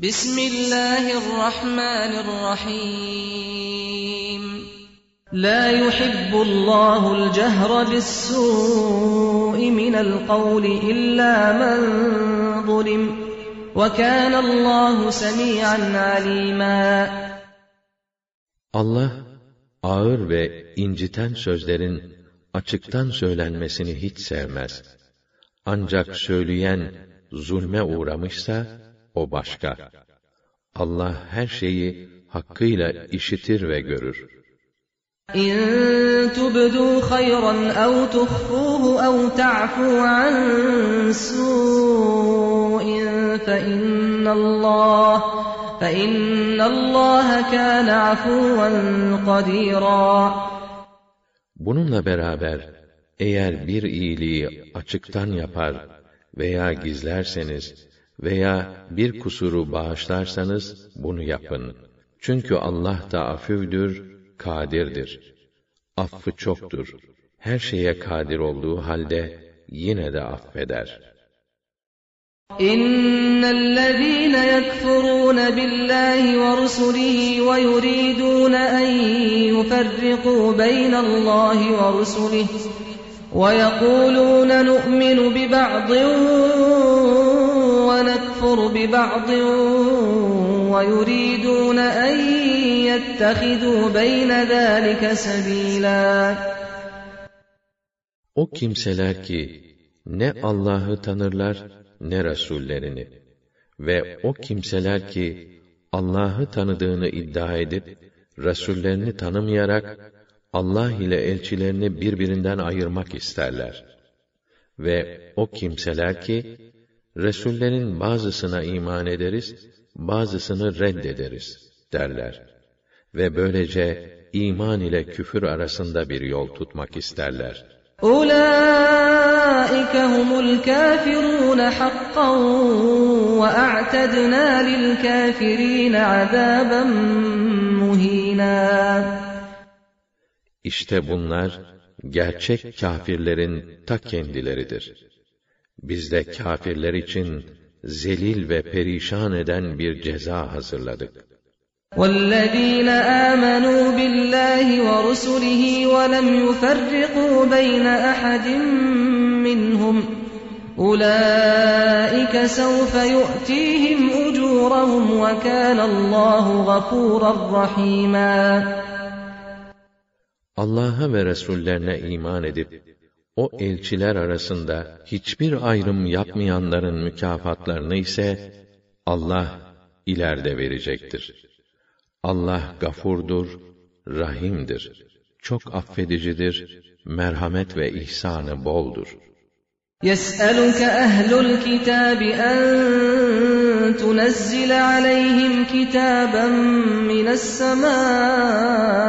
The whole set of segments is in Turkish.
بسم الله الرحمن الرحيم لا يحب الله الجهر بالسوء من القول إلا من ظلم وكان الله سميعا عليما Allah ağır ve inciten sözlerin açıktan söylenmesini hiç sevmez. Ancak söyleyen zulme uğramışsa o başka. Allah her şeyi hakkıyla işitir ve görür. إن تبدوا خيرا أو تخفوه أو تعفوا عن سوء فإن الله فإن الله كان عفوا قديرا Bununla beraber eğer bir iyiliği açıktan yapar veya gizlerseniz veya bir kusuru bağışlarsanız bunu yapın. Çünkü Allah da afüvdür, kadirdir. Affı çoktur. Her şeye kadir olduğu halde yine de affeder. إن الذين يكفرون بالله ورسله ويريدون أن يفرقوا بين الله ورسله ويقولون نؤمن ببعض ونكفر ببعض ويريدون أن يتخذوا بين ذلك سبيلا O kimseler ki ne Allah'ı tanırlar ne Resullerini ve o kimseler ki Allah'ı tanıdığını iddia edip Resullerini tanımayarak Allah ile elçilerini birbirinden ayırmak isterler. Ve o kimseler ki Resullerin bazısına iman ederiz, bazısını reddederiz derler. Ve böylece iman ile küfür arasında bir yol tutmak isterler. أولئك هم الكافرون حقا وأعتدنا للكافرين عذابا مهينا İşte bunlar gerçek kâfirlerin ta kendileridir. Biz de kâfirler için zelil ve perişan eden bir ceza hazırladık. والذين آمنوا بالله ورسله ولم يفرقوا بين أحد منهم أولئك سوف يؤتيهم أجورهم وكان الله غفورا رحيما Allah'a ve Resullerine iman edip o elçiler arasında hiçbir ayrım yapmayanların mükafatlarını ise Allah ileride verecektir. Allah gafurdur, rahimdir. Çok affedicidir, merhamet ve ihsanı boldur. يسألك أهل الكتاب أن تنزل عليهم كتابا من السماء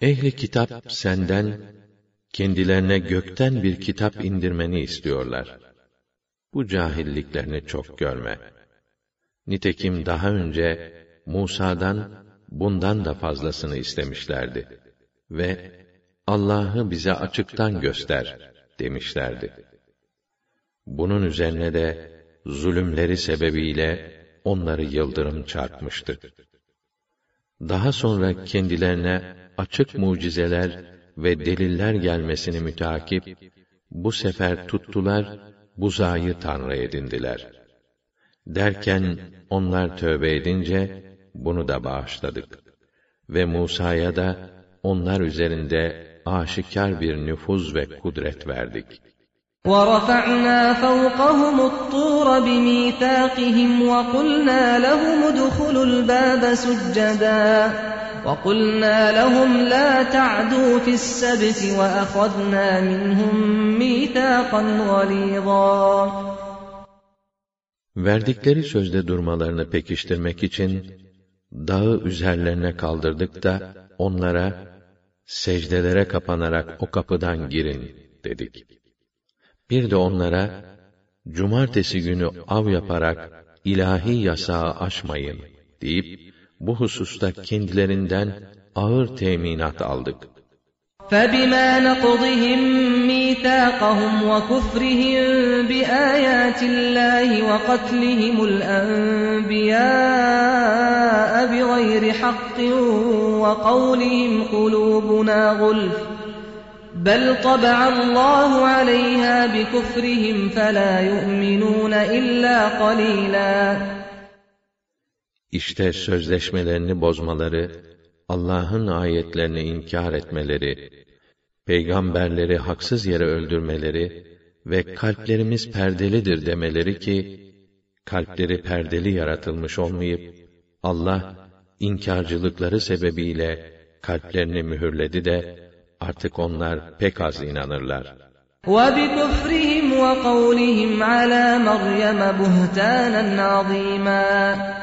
Ehli kitap senden kendilerine gökten bir kitap indirmeni istiyorlar. Bu cahilliklerini çok görme. Nitekim daha önce Musa'dan bundan da fazlasını istemişlerdi ve Allah'ı bize açıktan göster demişlerdi. Bunun üzerine de zulümleri sebebiyle onları yıldırım çarpmıştı. Daha sonra kendilerine açık mucizeler ve deliller gelmesini mütakip, bu sefer tuttular, buzayı tanrı edindiler. Derken onlar tövbe edince, bunu da bağışladık. Ve Musa'ya da onlar üzerinde aşikar bir nüfuz ve kudret verdik. ورفعنا فوقهم الطور بميثاقهم وقلنا لهم ادخلوا الباب سجدا وقلنا لهم لا تعدوا في السبت وأخذنا منهم ميثاقا غليظا Verdikleri sözde durmalarını pekiştirmek için, dağı üzerlerine kaldırdık da, onlara, secdelere kapanarak o kapıdan girin, dedik. Bir de onlara, cumartesi günü av yaparak, ilahi yasağı aşmayın, deyip, bu hususta kendilerinden ağır teminat aldık. فَبِمَا نَقْضِهِمْ مِيثَاقَهُمْ وَكُفْرِهِمْ بِآيَاتِ اللَّهِ وَقَتْلِهِمُ الْأَنْبِيَاءَ بِغَيْرِ حَقٍّ وَقَوْلِهِمْ قُلُوبُنَا غُلْفٌ بَلْ طَبَعَ اللَّهُ عَلَيْهَا بِكُفْرِهِمْ فَلَا يُؤْمِنُونَ إِلَّا قَلِيلًا İşte sözleşmelerini bozmaları, Allah'ın ayetlerini inkar etmeleri, peygamberleri haksız yere öldürmeleri ve kalplerimiz perdelidir demeleri ki, kalpleri perdeli yaratılmış olmayıp, Allah, inkarcılıkları sebebiyle kalplerini mühürledi de, artık onlar pek az inanırlar. وَبِكُفْرِهِمْ وَقَوْلِهِمْ عَلَى مَرْيَمَ بُهْتَانًا عَظِيمًا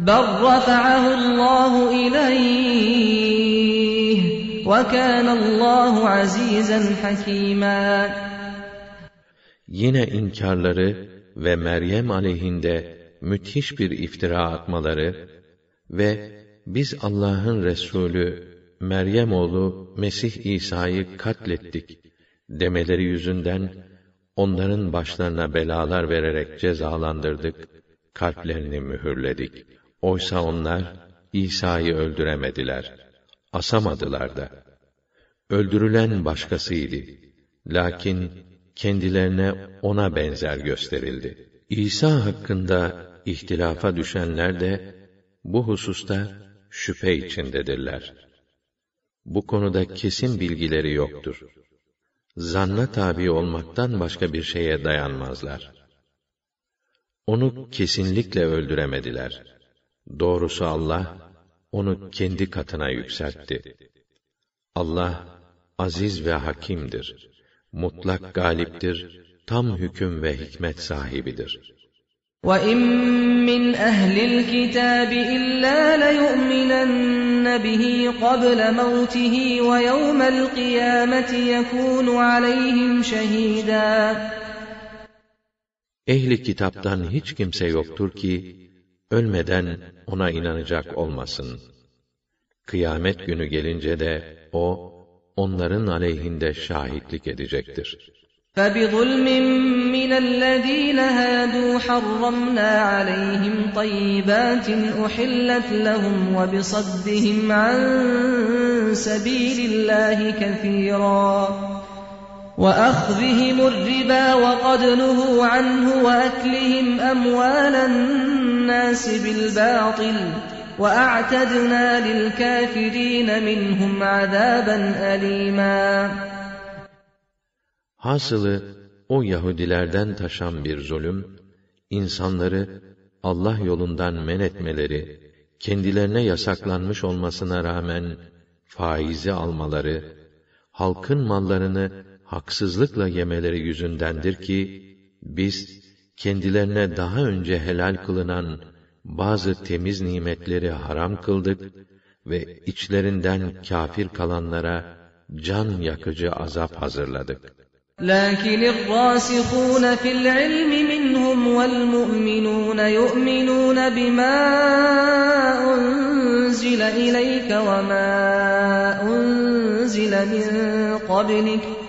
بَلْ رَفَعَهُ اللَّهُ إِلَيْهِ وَكَانَ اللّٰهُ عَز۪يزًا حَك۪يمًا Yine inkarları ve Meryem aleyhinde müthiş bir iftira atmaları ve biz Allah'ın Resulü Meryem oğlu Mesih İsa'yı katlettik demeleri yüzünden onların başlarına belalar vererek cezalandırdık, kalplerini mühürledik. Oysa onlar İsa'yı öldüremediler, asamadılar da. Öldürülen başkasıydı. Lakin kendilerine ona benzer gösterildi. İsa hakkında ihtilafa düşenler de bu hususta şüphe içindedirler. Bu konuda kesin bilgileri yoktur. Zanna tabi olmaktan başka bir şeye dayanmazlar. Onu kesinlikle öldüremediler. Doğrusu Allah onu kendi katına yükseltti. Allah aziz ve hakimdir. Mutlak galiptir. Tam hüküm ve hikmet sahibidir. وَإِن مِّنْ أَهْلِ الْكِتَابِ إِلَّا لَيُؤْمِنَنَّ بِهِ قَبْلَ مَوْتِهِ وَيَوْمَ الْقِيَامَةِ يَكُونُ عَلَيْهِمْ شَهِيدًا Ehli kitaptan hiç kimse yoktur ki, ölmeden ona inanacak olmasın. Kıyamet günü gelince de o, onların aleyhinde şahitlik edecektir. فَبِظُلْمٍ مِّنَ الَّذ۪ينَ هَادُوا حَرَّمْنَا عَلَيْهِمْ طَيِّبَاتٍ أُحِلَّتْ لَهُمْ وَبِصَدِّهِمْ عَن سَب۪يلِ اللّٰهِ كَثِيرًا وَأَخْذِهِمُ الرِّبَا وَقَدْ نُهُوا عَنْهُ وَأَكْلِهِمْ أَمْوَالَ النَّاسِ بِالْبَاطِلِ وَأَعْتَدْنَا لِلْكَافِرِينَ مِنْهُمْ عَذَابًا أَلِيمًا Hasılı, o Yahudilerden taşan bir zulüm, insanları Allah yolundan men etmeleri, kendilerine yasaklanmış olmasına rağmen faizi almaları, halkın mallarını haksızlıkla yemeleri yüzündendir ki, biz kendilerine daha önce helal kılınan bazı temiz nimetleri haram kıldık ve içlerinden kafir kalanlara can yakıcı azap hazırladık. لكن الراسخون في العلم منهم والمؤمنون يؤمنون بما أنزل إليك وما أنزل من قبلك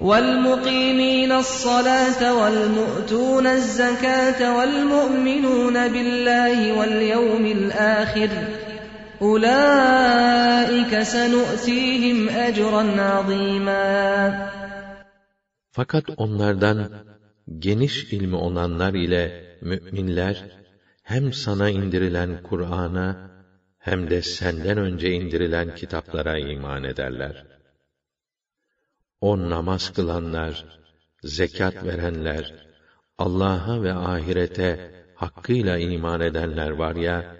والمقيمين الصلاة والمؤتون الزكاة والمؤمنون بالله واليوم الآخر أولئك سنؤتيهم أجرا عظيما Fakat onlardan geniş ilmi olanlar ile müminler hem sana indirilen Kur'an'a hem de senden önce indirilen kitaplara iman ederler. O namaz kılanlar, zekat verenler, Allah'a ve ahirete hakkıyla iman edenler var ya,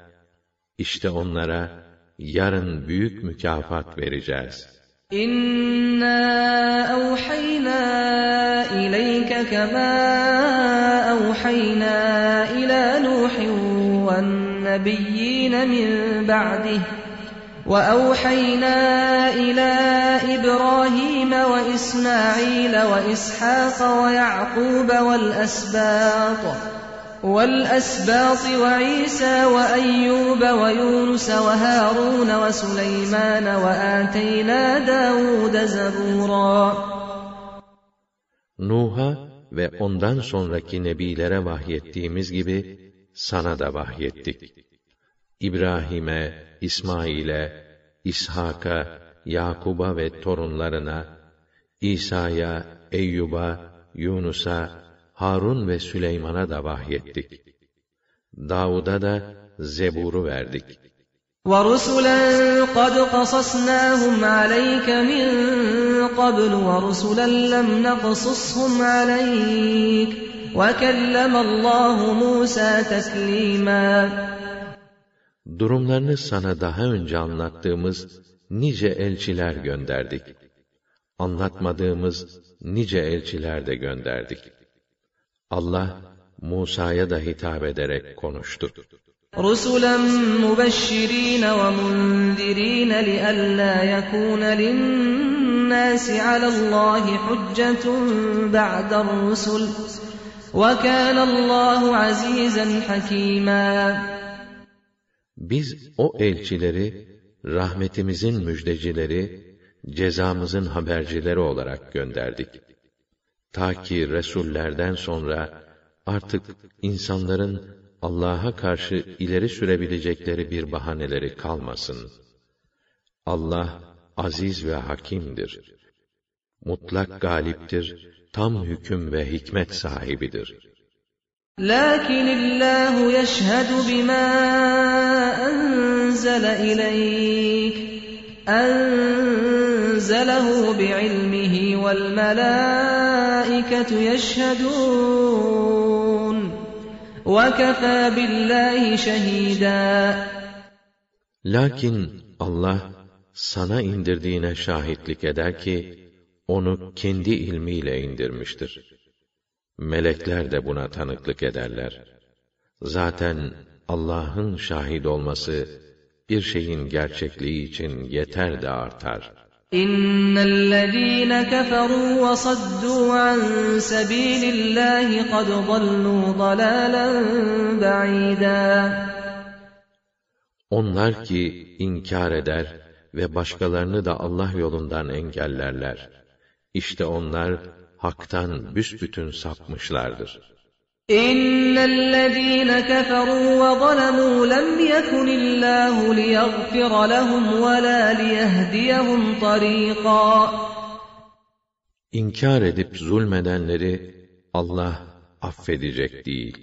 işte onlara yarın büyük mükafat vereceğiz. İnna evhayna ileyke kema evhayna ila Nuhin ve nebiyyin min ba'dihi وأوحينا إلى إبراهيم وإسماعيل وإسحاق ويعقوب والأسباط والأسباط وعيسى وأيوب ويونس وهارون وسليمان وآتينا داود زبورا Nuh'a ve ondan sonraki nebilere vahyettiğimiz gibi sana da vahyettik. İbrahim'e, İsmail'e, İshak'a, Yakub'a ve torunlarına, İsa'ya, Eyyub'a, Yunus'a, Harun ve Süleyman'a da vahyettik. Davud'a da Zebur'u verdik. وَرُسُلًا قَدْ قَصَصْنَاهُمْ عَلَيْكَ مِنْ قَبْلُ وَرُسُلًا لَمْ نَقْصُصْهُمْ عَلَيْكَ وَكَلَّمَ اللّٰهُ مُوسَى تَكْلِيمًا Durumlarını sana daha önce anlattığımız nice elçiler gönderdik. Anlatmadığımız nice elçiler de gönderdik. Allah Musa'ya da hitap ederek konuştu. رُسُلًا مُبَشِّرِينَ وَمُنذِرِينَ لِئَلَّا يَكُونَ لِلنَّاسِ عَلَى اللّٰهِ حُجَّةٌ بَعْدَ الرُّسُلِ وَكَانَ اللّٰهُ عَز۪يزًا حَك۪يمًا Biz o elçileri, rahmetimizin müjdecileri, cezamızın habercileri olarak gönderdik. Ta ki Resullerden sonra artık insanların Allah'a karşı ileri sürebilecekleri bir bahaneleri kalmasın. Allah aziz ve hakimdir. Mutlak galiptir, tam hüküm ve hikmet sahibidir. لكن الله يشهد بما أنزل إليك أنزله بعلمه والملائكة يشهدون وكفى بالله شهيدا Lakin Allah sana indirdiğine şahitlik eder ki onu kendi ilmiyle indirmiştir. Melekler de buna tanıklık ederler. Zaten Allah'ın şahit olması bir şeyin gerçekliği için yeter de artar. İnnellezîne keferû ve saddû an sebîlillâhi kad dallû dalâlen ba'îdâ. Onlar ki inkar eder ve başkalarını da Allah yolundan engellerler. İşte onlar haktan büsbütün sapmışlardır. İnnellezîne keferû ve zalemû lem yekunillâhu liyaghfira lehum ve lâ liyehdiyehum tarîqâ. İnkar edip zulmedenleri Allah affedecek değil.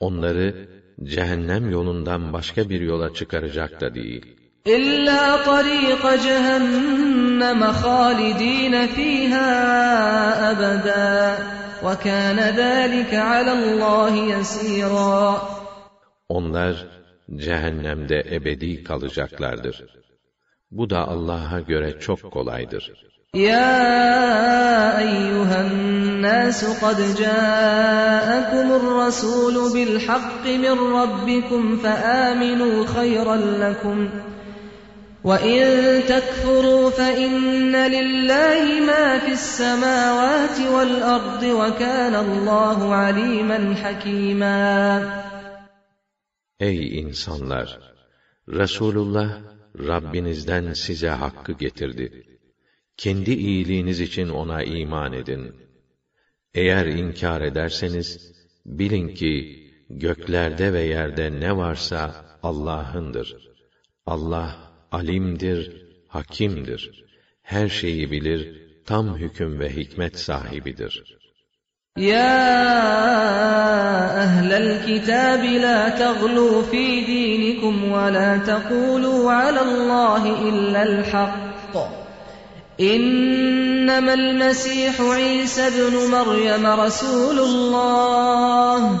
Onları cehennem yolundan başka bir yola çıkaracak da değil. إلا طريق جهنم خالدين فيها أبدا وكان ذلك على الله يسيرا Onlar cehennemde ebedi kalacaklardır. Bu da Allah'a göre çok kolaydır. يا أيها الناس قد جاءكم الرسول بالحق من ربكم فآمنوا خيرا لكم وَإِن تَكْفُرُوا فَإِنَّ لِلَّهِ مَا فِي السَّمَاوَاتِ وَالْأَرْضِ وَكَانَ اللّٰهُ عَلِيمًا حَك۪يمًا Ey insanlar! Resulullah Rabbinizden size hakkı getirdi. Kendi iyiliğiniz için ona iman edin. Eğer inkar ederseniz, bilin ki göklerde ve yerde ne varsa Allah'ındır. Allah alimdir, hakimdir. Her şeyi bilir, tam hüküm ve hikmet sahibidir. يا أهل الكتاب لا تغلوا في دينكم ولا تقولوا على الله إلا الحق إنما المسيح عيسى ابن مريم رسول الله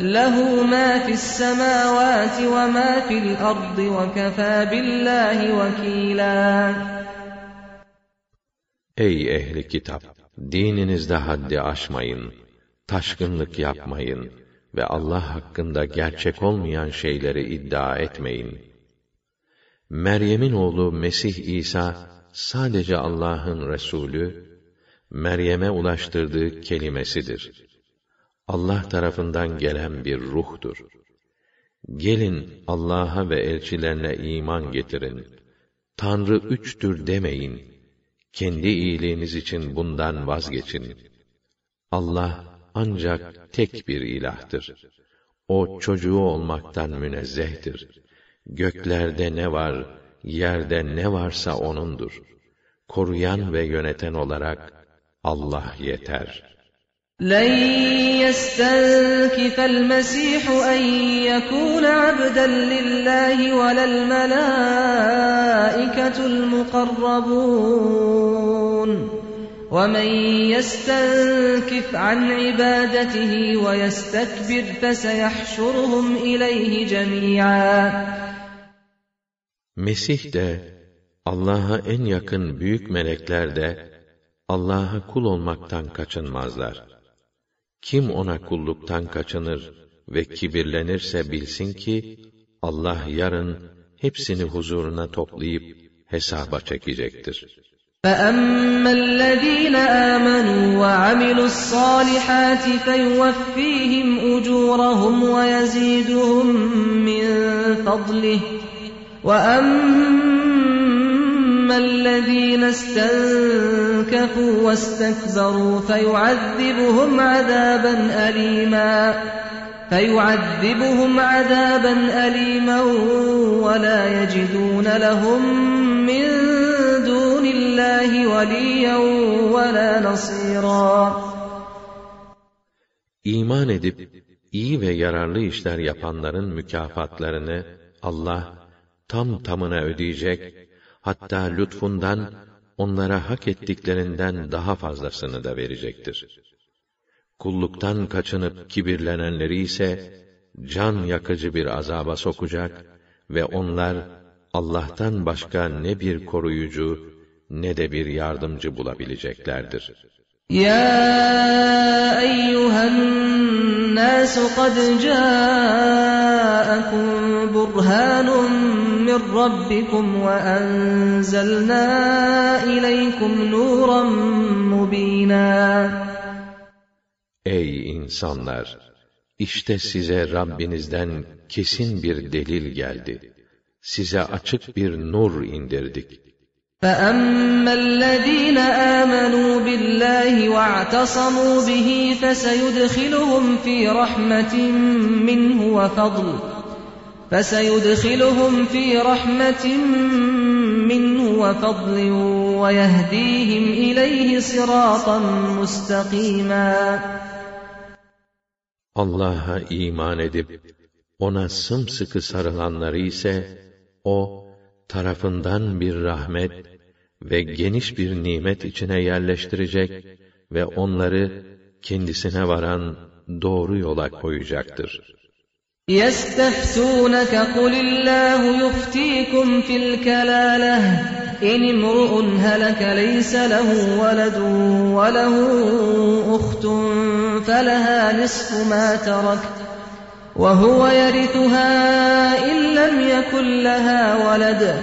له ما في السماوات وما في الأرض وكفى بالله وكيلا Ey ehli kitap! Dininizde haddi aşmayın, taşkınlık yapmayın ve Allah hakkında gerçek olmayan şeyleri iddia etmeyin. Meryem'in oğlu Mesih İsa sadece Allah'ın Resulü, Meryem'e ulaştırdığı kelimesidir. Allah tarafından gelen bir ruhtur. Gelin Allah'a ve elçilerine iman getirin. Tanrı üçtür demeyin. Kendi iyiliğiniz için bundan vazgeçin. Allah ancak tek bir ilahtır. O çocuğu olmaktan münezzehtir. Göklerde ne var, yerde ne varsa O'nundur. Koruyan ve yöneten olarak Allah yeter.'' لن يستنكف المسيح أن يكون عبدا لله ولا الملائكة المقربون ومن يستنكف عن عبادته ويستكبر فسيحشرهم إليه جميعا Mesih de Allah'a en yakın büyük melekler de Allah'a kul olmaktan kaçınmazlar. Kim ona kulluktan kaçınır ve kibirlenirse bilsin ki Allah yarın hepsini huzuruna toplayıp hesaba çekecektir. فَأَمَّا الَّذ۪ينَ آمَنُوا وَعَمِلُوا الصَّالِحَاتِ فَيُوَفِّيهِمْ أُجُورَهُمْ وَيَزِيدُهُمْ مِنْ فَضْلِهِ وَأَمَّا الَّذ۪ينَ اسْتَنْكَفُوا وَاسْتَكْبَرُوا فَيُعَذِّبُهُمْ عَذَابًا أَلِيمًا فَيُعَذِّبُهُمْ عَذَابًا أَلِيمًا وَلَا يَجِدُونَ لَهُم مِّن دُونِ اللّٰهِ وَلِيًّا وَلَا نَصِيرًا İman edip iyi ve yararlı işler yapanların mükafatlarını Allah tam tamına ödeyecek, hatta lütfundan onlara hak ettiklerinden daha fazlasını da verecektir. Kulluktan kaçınıp kibirlenenleri ise can yakıcı bir azaba sokacak ve onlar Allah'tan başka ne bir koruyucu ne de bir yardımcı bulabileceklerdir. يا أيها الناس قد جاءكم برهان من ربكم وأنزلنا إليكم نورا مبينا Ey insanlar! İşte size Rabbinizden kesin bir delil geldi. Size açık bir nur indirdik. فأما الذين آمنوا بالله واعتصموا به فسيدخلهم في رحمة منه وفضل فسيدخلهم في رحمة منه وفضل ويهديهم إليه صراطا مستقيما Allah'a iman edip ona sımsıkı sarılanları ise o tarafından bir rahmet ve geniş bir nimet içine yerleştirecek ve onları kendisine varan doğru yola koyacaktır. يستفتونك قل الله يفتيكم في الكلالة إن امرؤ هلك ليس له ولد وله أخت فلها نصف ما ترك وهو يرثها إن لم يكن لها ولد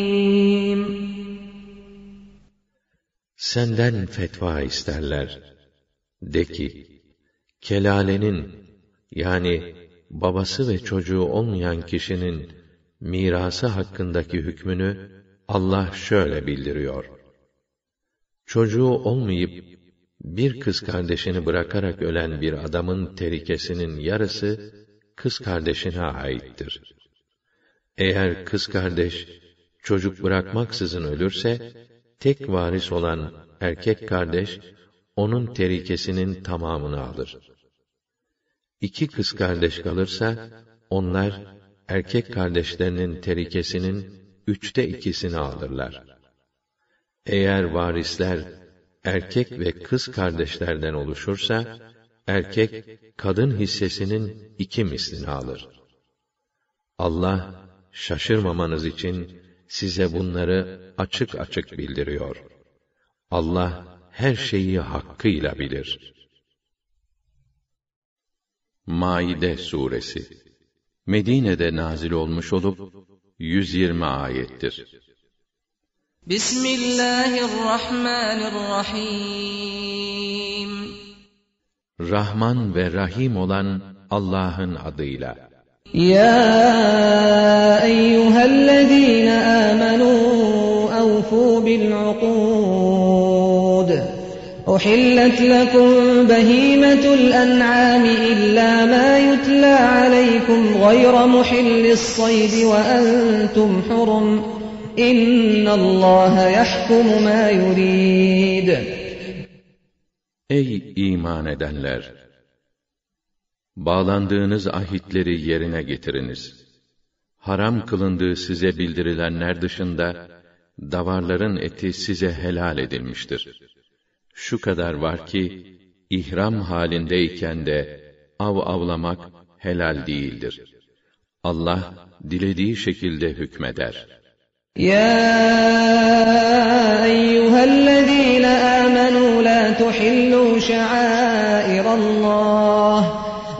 Senden fetva isterler. De ki, kelalenin yani babası ve çocuğu olmayan kişinin mirası hakkındaki hükmünü Allah şöyle bildiriyor. Çocuğu olmayıp bir kız kardeşini bırakarak ölen bir adamın terikesinin yarısı kız kardeşine aittir. Eğer kız kardeş çocuk bırakmaksızın ölürse tek varis olan erkek kardeş onun terikesinin tamamını alır. İki kız kardeş kalırsa, onlar erkek kardeşlerinin terikesinin üçte ikisini alırlar. Eğer varisler erkek ve kız kardeşlerden oluşursa, erkek kadın hissesinin iki mislini alır. Allah şaşırmamanız için size bunları açık açık bildiriyor. Allah her şeyi hakkıyla bilir. Maide suresi Medine'de nazil olmuş olup 120 ayettir. Bismillahirrahmanirrahim Rahman ve Rahim olan Allah'ın adıyla. Ya eyyühellezîne âmenû evfû bil'ukûd أحلت لكم بهيمة الأنعام إلا ما يتلى عليكم غير محل الصيد وأنتم حرم إن الله يحكم ما يريد Ey iman edenler! Bağlandığınız ahitleri yerine getiriniz. Haram kılındığı size bildirilenler dışında, davarların eti size helal edilmiştir şu kadar var ki, ihram halindeyken de av avlamak helal değildir. Allah dilediği şekilde hükmeder. Ya eyyühellezîne âmenû la tuhillû şa'âirallâh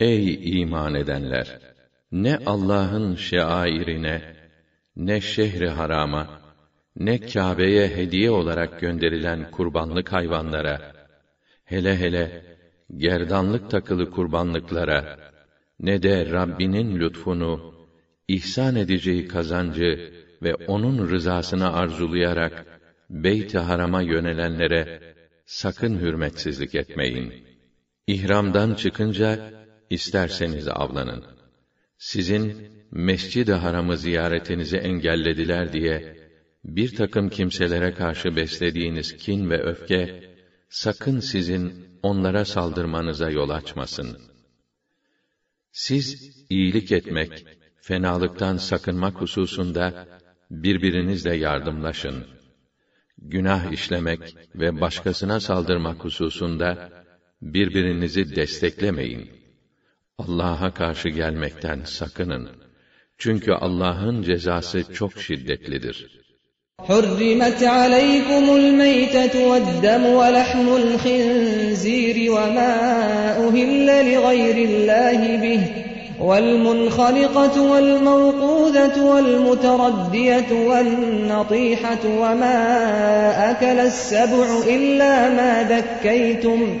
Ey iman edenler! Ne Allah'ın şeairine, ne şehri harama, ne Kâbe'ye hediye olarak gönderilen kurbanlık hayvanlara, hele hele gerdanlık takılı kurbanlıklara, ne de Rabbinin lütfunu, ihsan edeceği kazancı ve onun rızasını arzulayarak Beyt-i Haram'a yönelenlere sakın hürmetsizlik etmeyin. İhramdan çıkınca isterseniz avlanın. Sizin Mescid-i Haram'ı ziyaretinizi engellediler diye bir takım kimselere karşı beslediğiniz kin ve öfke sakın sizin onlara saldırmanıza yol açmasın. Siz iyilik etmek, fenalıktan sakınmak hususunda birbirinizle yardımlaşın. Günah işlemek ve başkasına saldırmak hususunda birbirinizi desteklemeyin. Allah'a karşı gelmekten sakının. Çünkü Allah'ın cezası çok şiddetlidir.'' حرمت عليكم الميتة والدم ولحم الخنزير وما أهل لغير الله به والمنخلقة والموقوذة والمتردية والنطيحة وما أكل السبع إلا ما ذكيتم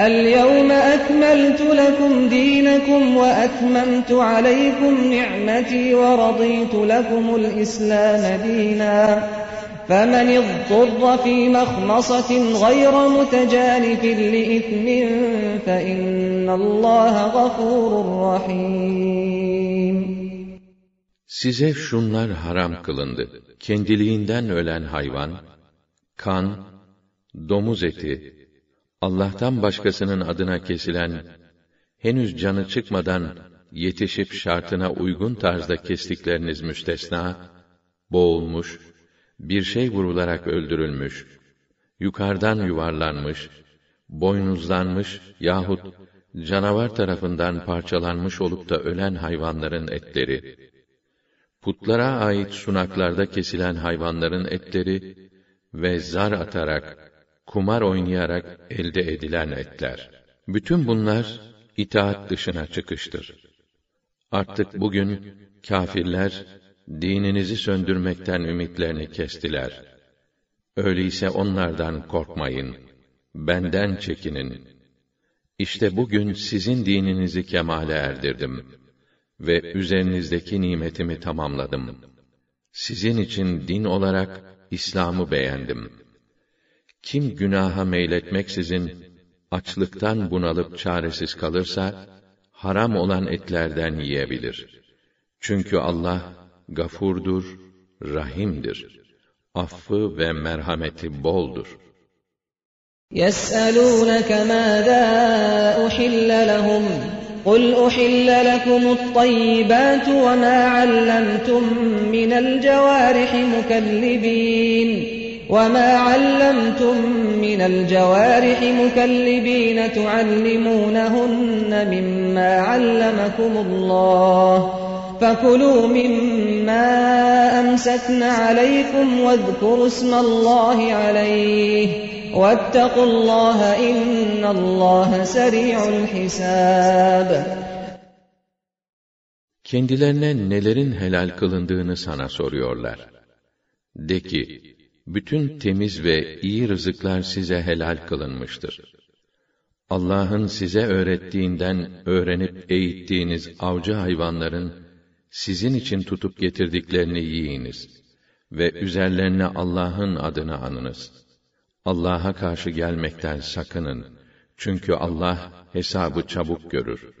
اليوم أكملت لكم دينكم وأتممت عليكم نعمتي ورضيت لكم الإسلام دينا فمن اضطر في مخمصة غير متجانف لإثم فإن الله غفور رحيم Size şunlar haram kılındı. Kendiliğinden ölen hayvan, kan, domuz eti, Allah'tan başkasının adına kesilen, henüz canı çıkmadan yetişip şartına uygun tarzda kestikleriniz müstesna, boğulmuş, bir şey vurularak öldürülmüş, yukarıdan yuvarlanmış, boynuzlanmış yahut canavar tarafından parçalanmış olup da ölen hayvanların etleri, putlara ait sunaklarda kesilen hayvanların etleri ve zar atarak, kumar oynayarak elde edilen etler. Bütün bunlar itaat dışına çıkıştır. Artık bugün kâfirler dininizi söndürmekten ümitlerini kestiler. Öyleyse onlardan korkmayın. Benden çekinin. İşte bugün sizin dininizi kemale erdirdim ve üzerinizdeki nimetimi tamamladım. Sizin için din olarak İslam'ı beğendim.'' Kim günaha meyletmeksizin açlıktan bunalıp çaresiz kalırsa haram olan etlerden yiyebilir. Çünkü Allah gafurdur, rahimdir. Affı ve merhameti boldur. يَسْأَلُونَكَ مَاذَا أُحِلَّ لَهُمْ قُلْ أُحِلَّ لَكُمُ الطَّيِّبَاتُ وَمَا عَلَّمْتُم مِّنَ الْجَوَارِحِ مُكَلِّبِينَ وما علمتم من الجوارح مكلبين تعلمونهن مما علمكم الله فكلوا مما أمسكن عليكم واذكروا اسم الله عليه واتقوا الله إن الله سريع الحساب Kendilerine nelerin helal kılındığını sana soruyorlar. De ki, bütün temiz ve iyi rızıklar size helal kılınmıştır. Allah'ın size öğrettiğinden öğrenip eğittiğiniz avcı hayvanların sizin için tutup getirdiklerini yiyiniz ve üzerlerine Allah'ın adını anınız. Allah'a karşı gelmekten sakının. Çünkü Allah hesabı çabuk görür.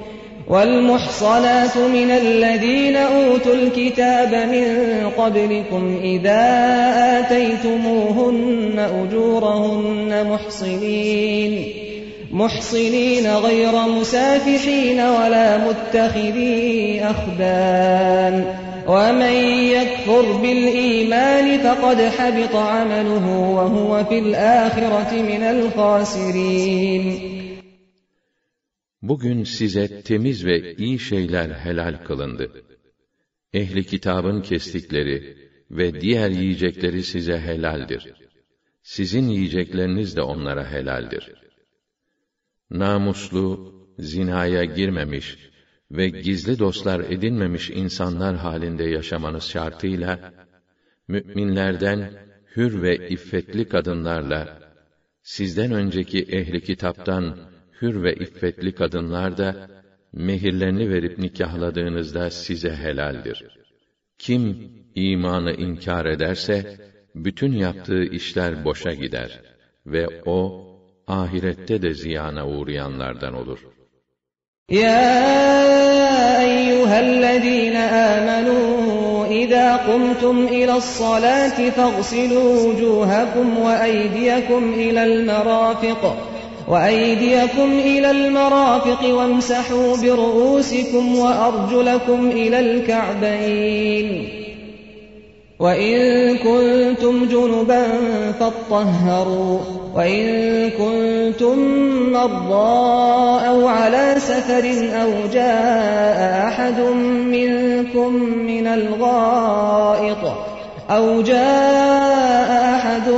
والمحصنات من الذين أوتوا الكتاب من قبلكم إذا آتيتموهن أجورهن محصنين محصنين غير مسافحين ولا متخذي أخدان. ومن يكفر بالإيمان فقد حبط عمله وهو في الآخرة من الخاسرين. Bugün size temiz ve iyi şeyler helal kılındı. Ehli kitabın kestikleri ve diğer yiyecekleri size helaldir. Sizin yiyecekleriniz de onlara helaldir namuslu, zinaya girmemiş ve gizli dostlar edinmemiş insanlar halinde yaşamanız şartıyla, müminlerden hür ve iffetli kadınlarla, sizden önceki ehli kitaptan hür ve iffetli kadınlar da mehirlerini verip nikahladığınızda size helaldir. Kim imanı inkar ederse bütün yaptığı işler boşa gider ve o ahirette de ziyana uğrayanlardan olur. Ya eyyühellezîne âmenû İzâ kumtum ilas-salâti faghsilû vücûhakum ve eydiyekum ilel merâfiq. وأيديكم إلى المرافق وامسحوا برؤوسكم وأرجلكم إلى الكعبين. وإن كنتم جنبا فاطهروا وإن كنتم مرضى أو على سفر أو جاء أحد منكم من الغائط أو جاء أحد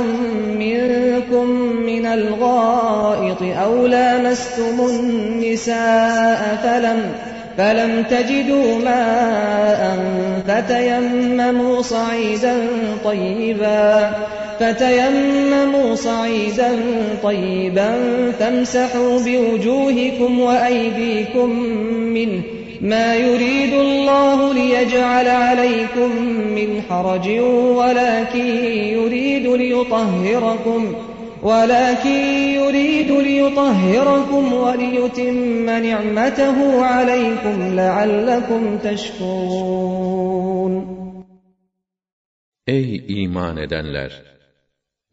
منكم من الغائط أو لامستم النساء فلم فلم تجدوا ماء فتيمموا صعيدا طيبا فتيمموا صعيدا طيبا فامسحوا بوجوهكم وأيديكم منه ما يريد الله ليجعل عليكم من حرج ولكن يريد ليطهركم ولكن يريد ليطهركم وليتم نعمته عليكم لعلكم تشكرون Ey iman edenler!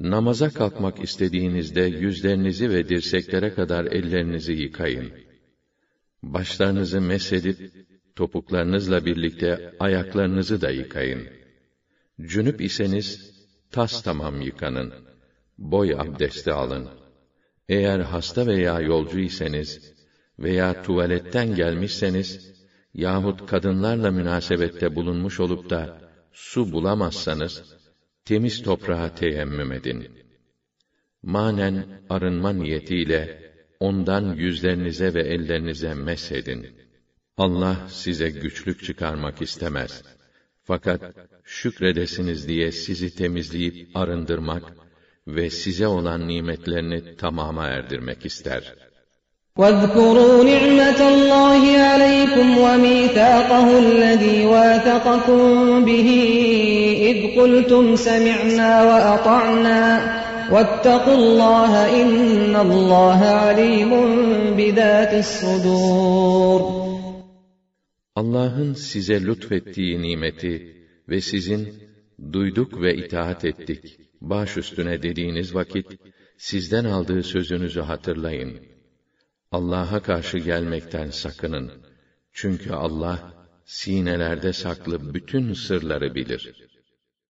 Namaza kalkmak istediğinizde yüzlerinizi ve dirseklere kadar ellerinizi yıkayın. Başlarınızı mesedip, topuklarınızla birlikte ayaklarınızı da yıkayın. Cünüp iseniz, tas tamam yıkanın. Boy abdesti alın. Eğer hasta veya yolcu iseniz veya tuvaletten gelmişseniz yahut kadınlarla münasebette bulunmuş olup da su bulamazsanız temiz toprağa teyemmüm edin. Manen arınma niyetiyle ondan yüzlerinize ve ellerinize mesedin. Allah size güçlük çıkarmak istemez. Fakat şükredesiniz diye sizi temizleyip arındırmak ve size olan nimetlerini tamama erdirmek ister. واذكروا نعمة الله عليكم وميثاقه الذي واثقكم به إذ قلتم سمعنا وأطعنا واتقوا الله إن الله عليم بذات الصدور Allah'ın size lütfettiği nimeti ve sizin duyduk ve itaat ettik, baş üstüne dediğiniz vakit, sizden aldığı sözünüzü hatırlayın. Allah'a karşı gelmekten sakının. Çünkü Allah, sinelerde saklı bütün sırları bilir.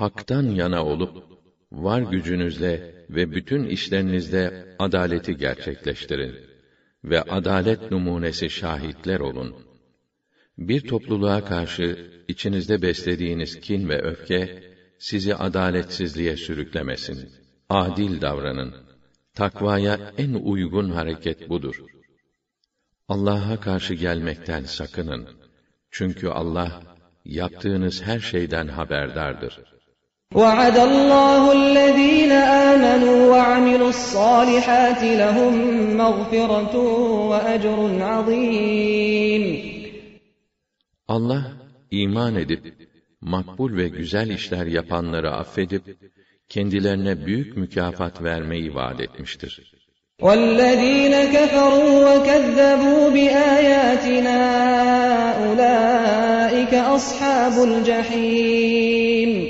Hak'tan yana olup, var gücünüzle ve bütün işlerinizde adaleti gerçekleştirin. Ve adalet numunesi şahitler olun. Bir topluluğa karşı içinizde beslediğiniz kin ve öfke, sizi adaletsizliğe sürüklemesin. Adil davranın. Takvaya en uygun hareket budur. Allah'a karşı gelmekten sakının. Çünkü Allah, yaptığınız her şeyden haberdardır. وعد الله الذين آمنوا وعملوا الصالحات لهم مغفرة وأجر عظيم Allah, iman edip, makbul ve güzel işler yapanları affedip, kendilerine büyük mükafat vermeyi vaat etmiştir. والذين كفروا وكذبوا بآياتنا أولئك أصحاب الجحيم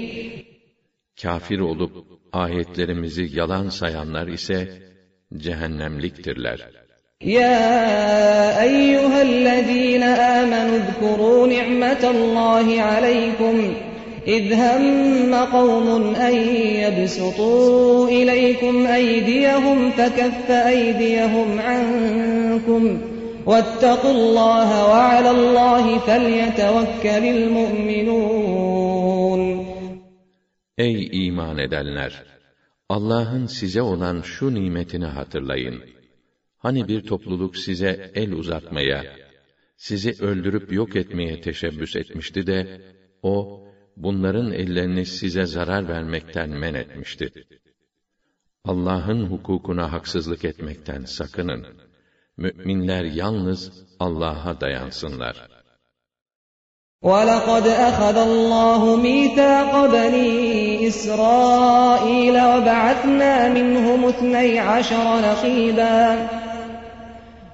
Kafir olup, ayetlerimizi yalan sayanlar ise, cehennemliktirler. يا أيها الذين آمنوا اذكروا نعمة الله عليكم إذ هم قوم أن يبسطوا إليكم أيديهم فكف أيديهم عنكم واتقوا الله وعلى الله فليتوكل المؤمنون Ey iman edenler! Allah'ın size olan şu nimetini hatırlayın. Hani bir topluluk size el uzatmaya, sizi öldürüp yok etmeye teşebbüs etmişti de, o bunların ellerini size zarar vermekten men etmişti. Allah'ın hukukuna haksızlık etmekten sakının. Müminler yalnız Allah'a dayansınlar. وَلَقَدْ أَخَذَ اللَّهُ مِيثَاقَ بَنِي إِسْرَائِيلَ وَبَعَثْنَا مِنْهُمُ اثْنَيْ عَشَرَ نَقِيبًا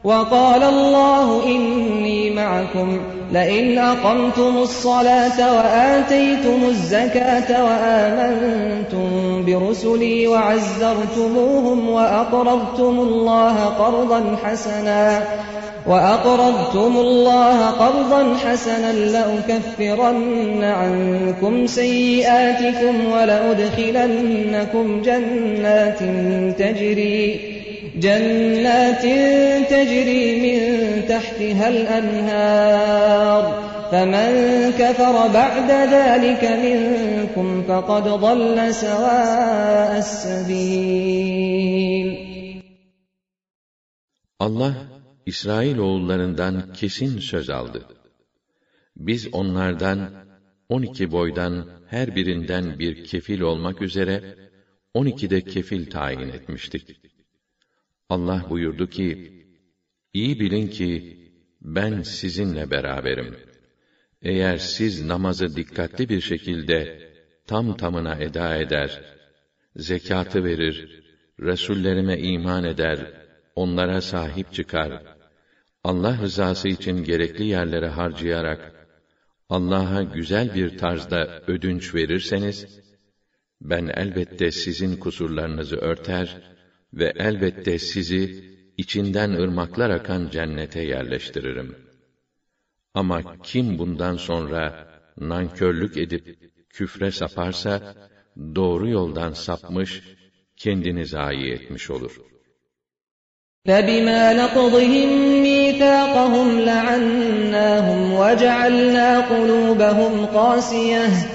وَقَالَ اللَّهُ إِنِّي مَعَكُمْ لئن أقمتم الصلاة وآتيتم الزكاة وآمنتم برسلي وعزرتموهم وأقرضتم الله قرضا حسنا وأقرضتم الله قرضا حسنا لأكفرن عنكم سيئاتكم ولأدخلنكم جنات تجري جنات تجري من تحتها الأنهار فمن كفر بعد ذلك منكم فقد ضل سواء السبيل Allah İsrail oğullarından kesin söz aldı. Biz onlardan on iki boydan her birinden bir kefil olmak üzere on iki de kefil tayin etmiştik. Allah buyurdu ki, İyi bilin ki, ben sizinle beraberim. Eğer siz namazı dikkatli bir şekilde, tam tamına eda eder, zekatı verir, Resullerime iman eder, onlara sahip çıkar, Allah rızası için gerekli yerlere harcayarak, Allah'a güzel bir tarzda ödünç verirseniz, ben elbette sizin kusurlarınızı örter ve elbette sizi içinden ırmaklar akan cennete yerleştiririm. Ama kim bundan sonra nankörlük edip küfre saparsa doğru yoldan sapmış, kendini zayi etmiş olur. فَبِمَا نَقْضِهِمْ مِيثَاقَهُمْ لَعَنَّاهُمْ وَجَعَلْنَا قُلُوبَهُمْ قَاسِيَةً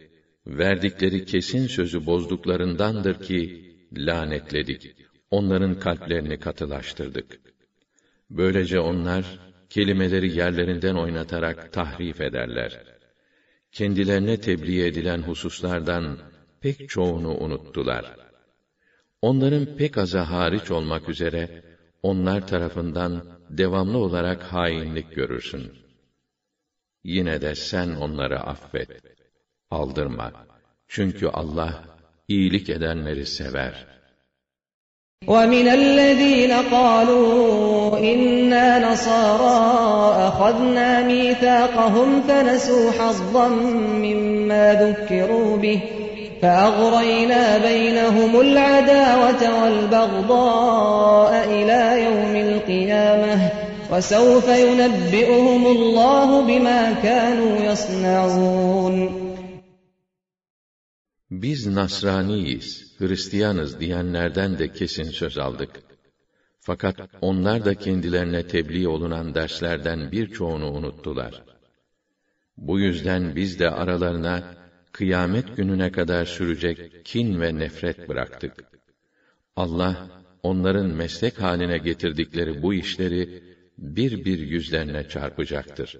verdikleri kesin sözü bozduklarındandır ki lanetledik. Onların kalplerini katılaştırdık. Böylece onlar kelimeleri yerlerinden oynatarak tahrif ederler. Kendilerine tebliğ edilen hususlardan pek çoğunu unuttular. Onların pek azı hariç olmak üzere onlar tarafından devamlı olarak hainlik görürsün. Yine de sen onları affet aldırma. Çünkü Allah iyilik edenleri sever. وَمِنَ الَّذ۪ينَ قَالُوا إِنَّا نَصَارَى أَخَذْنَا مِيثَاقَهُمْ فَنَسُوا حَظًّا مِّمَّا ذُكِّرُوا بِهِ فَأَغْرَيْنَا بَيْنَهُمُ الْعَدَاوَةَ وَالْبَغْضَاءَ إِلَى يَوْمِ الْقِيَامَةِ وَسَوْفَ يُنَبِّئُهُمُ اللّٰهُ بِمَا كَانُوا يَصْنَعُونَ biz Nasraniyiz, Hristiyanız diyenlerden de kesin söz aldık. Fakat onlar da kendilerine tebliğ olunan derslerden birçoğunu unuttular. Bu yüzden biz de aralarına kıyamet gününe kadar sürecek kin ve nefret bıraktık. Allah onların meslek haline getirdikleri bu işleri bir bir yüzlerine çarpacaktır.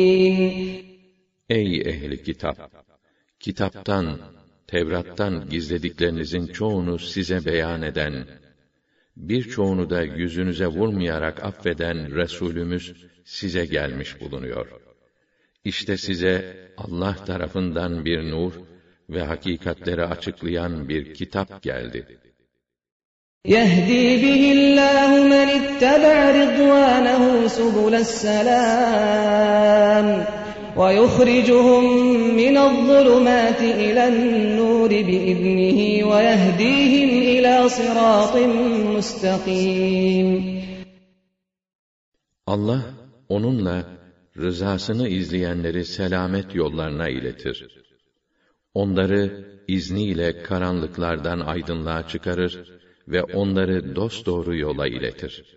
Ey ehli kitap! Kitaptan, Tevrat'tan gizlediklerinizin çoğunu size beyan eden, birçoğunu da yüzünüze vurmayarak affeden Resulümüz size gelmiş bulunuyor. İşte size Allah tarafından bir nur ve hakikatleri açıklayan bir kitap geldi. يهدي به الله من اتبع رضوانه سبل السلام ويخرجهم من الظلمات إلى النور بإذنه ويهديهم إلى صراط مستقيم Allah onunla rızasını izleyenleri selamet yollarına iletir. Onları izniyle karanlıklardan aydınlığa çıkarır ve onları dosdoğru yola iletir.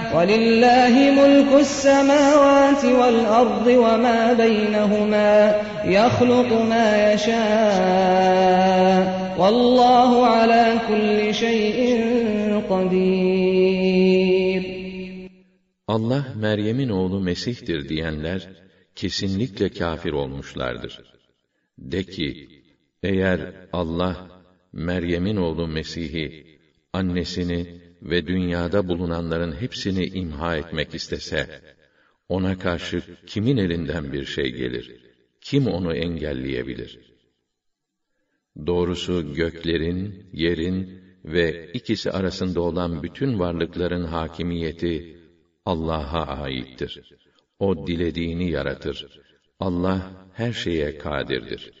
ولله ملك السماوات والأرض وما بينهما يخلق ما يشاء والله على كل شيء قدير Allah Meryem'in oğlu Mesih'tir diyenler kesinlikle kafir olmuşlardır. De ki, eğer Allah Meryem'in oğlu Mesih'i, annesini ve dünyada bulunanların hepsini imha etmek istese, ona karşı kimin elinden bir şey gelir? Kim onu engelleyebilir? Doğrusu göklerin, yerin ve ikisi arasında olan bütün varlıkların hakimiyeti Allah'a aittir. O dilediğini yaratır. Allah her şeye kadirdir.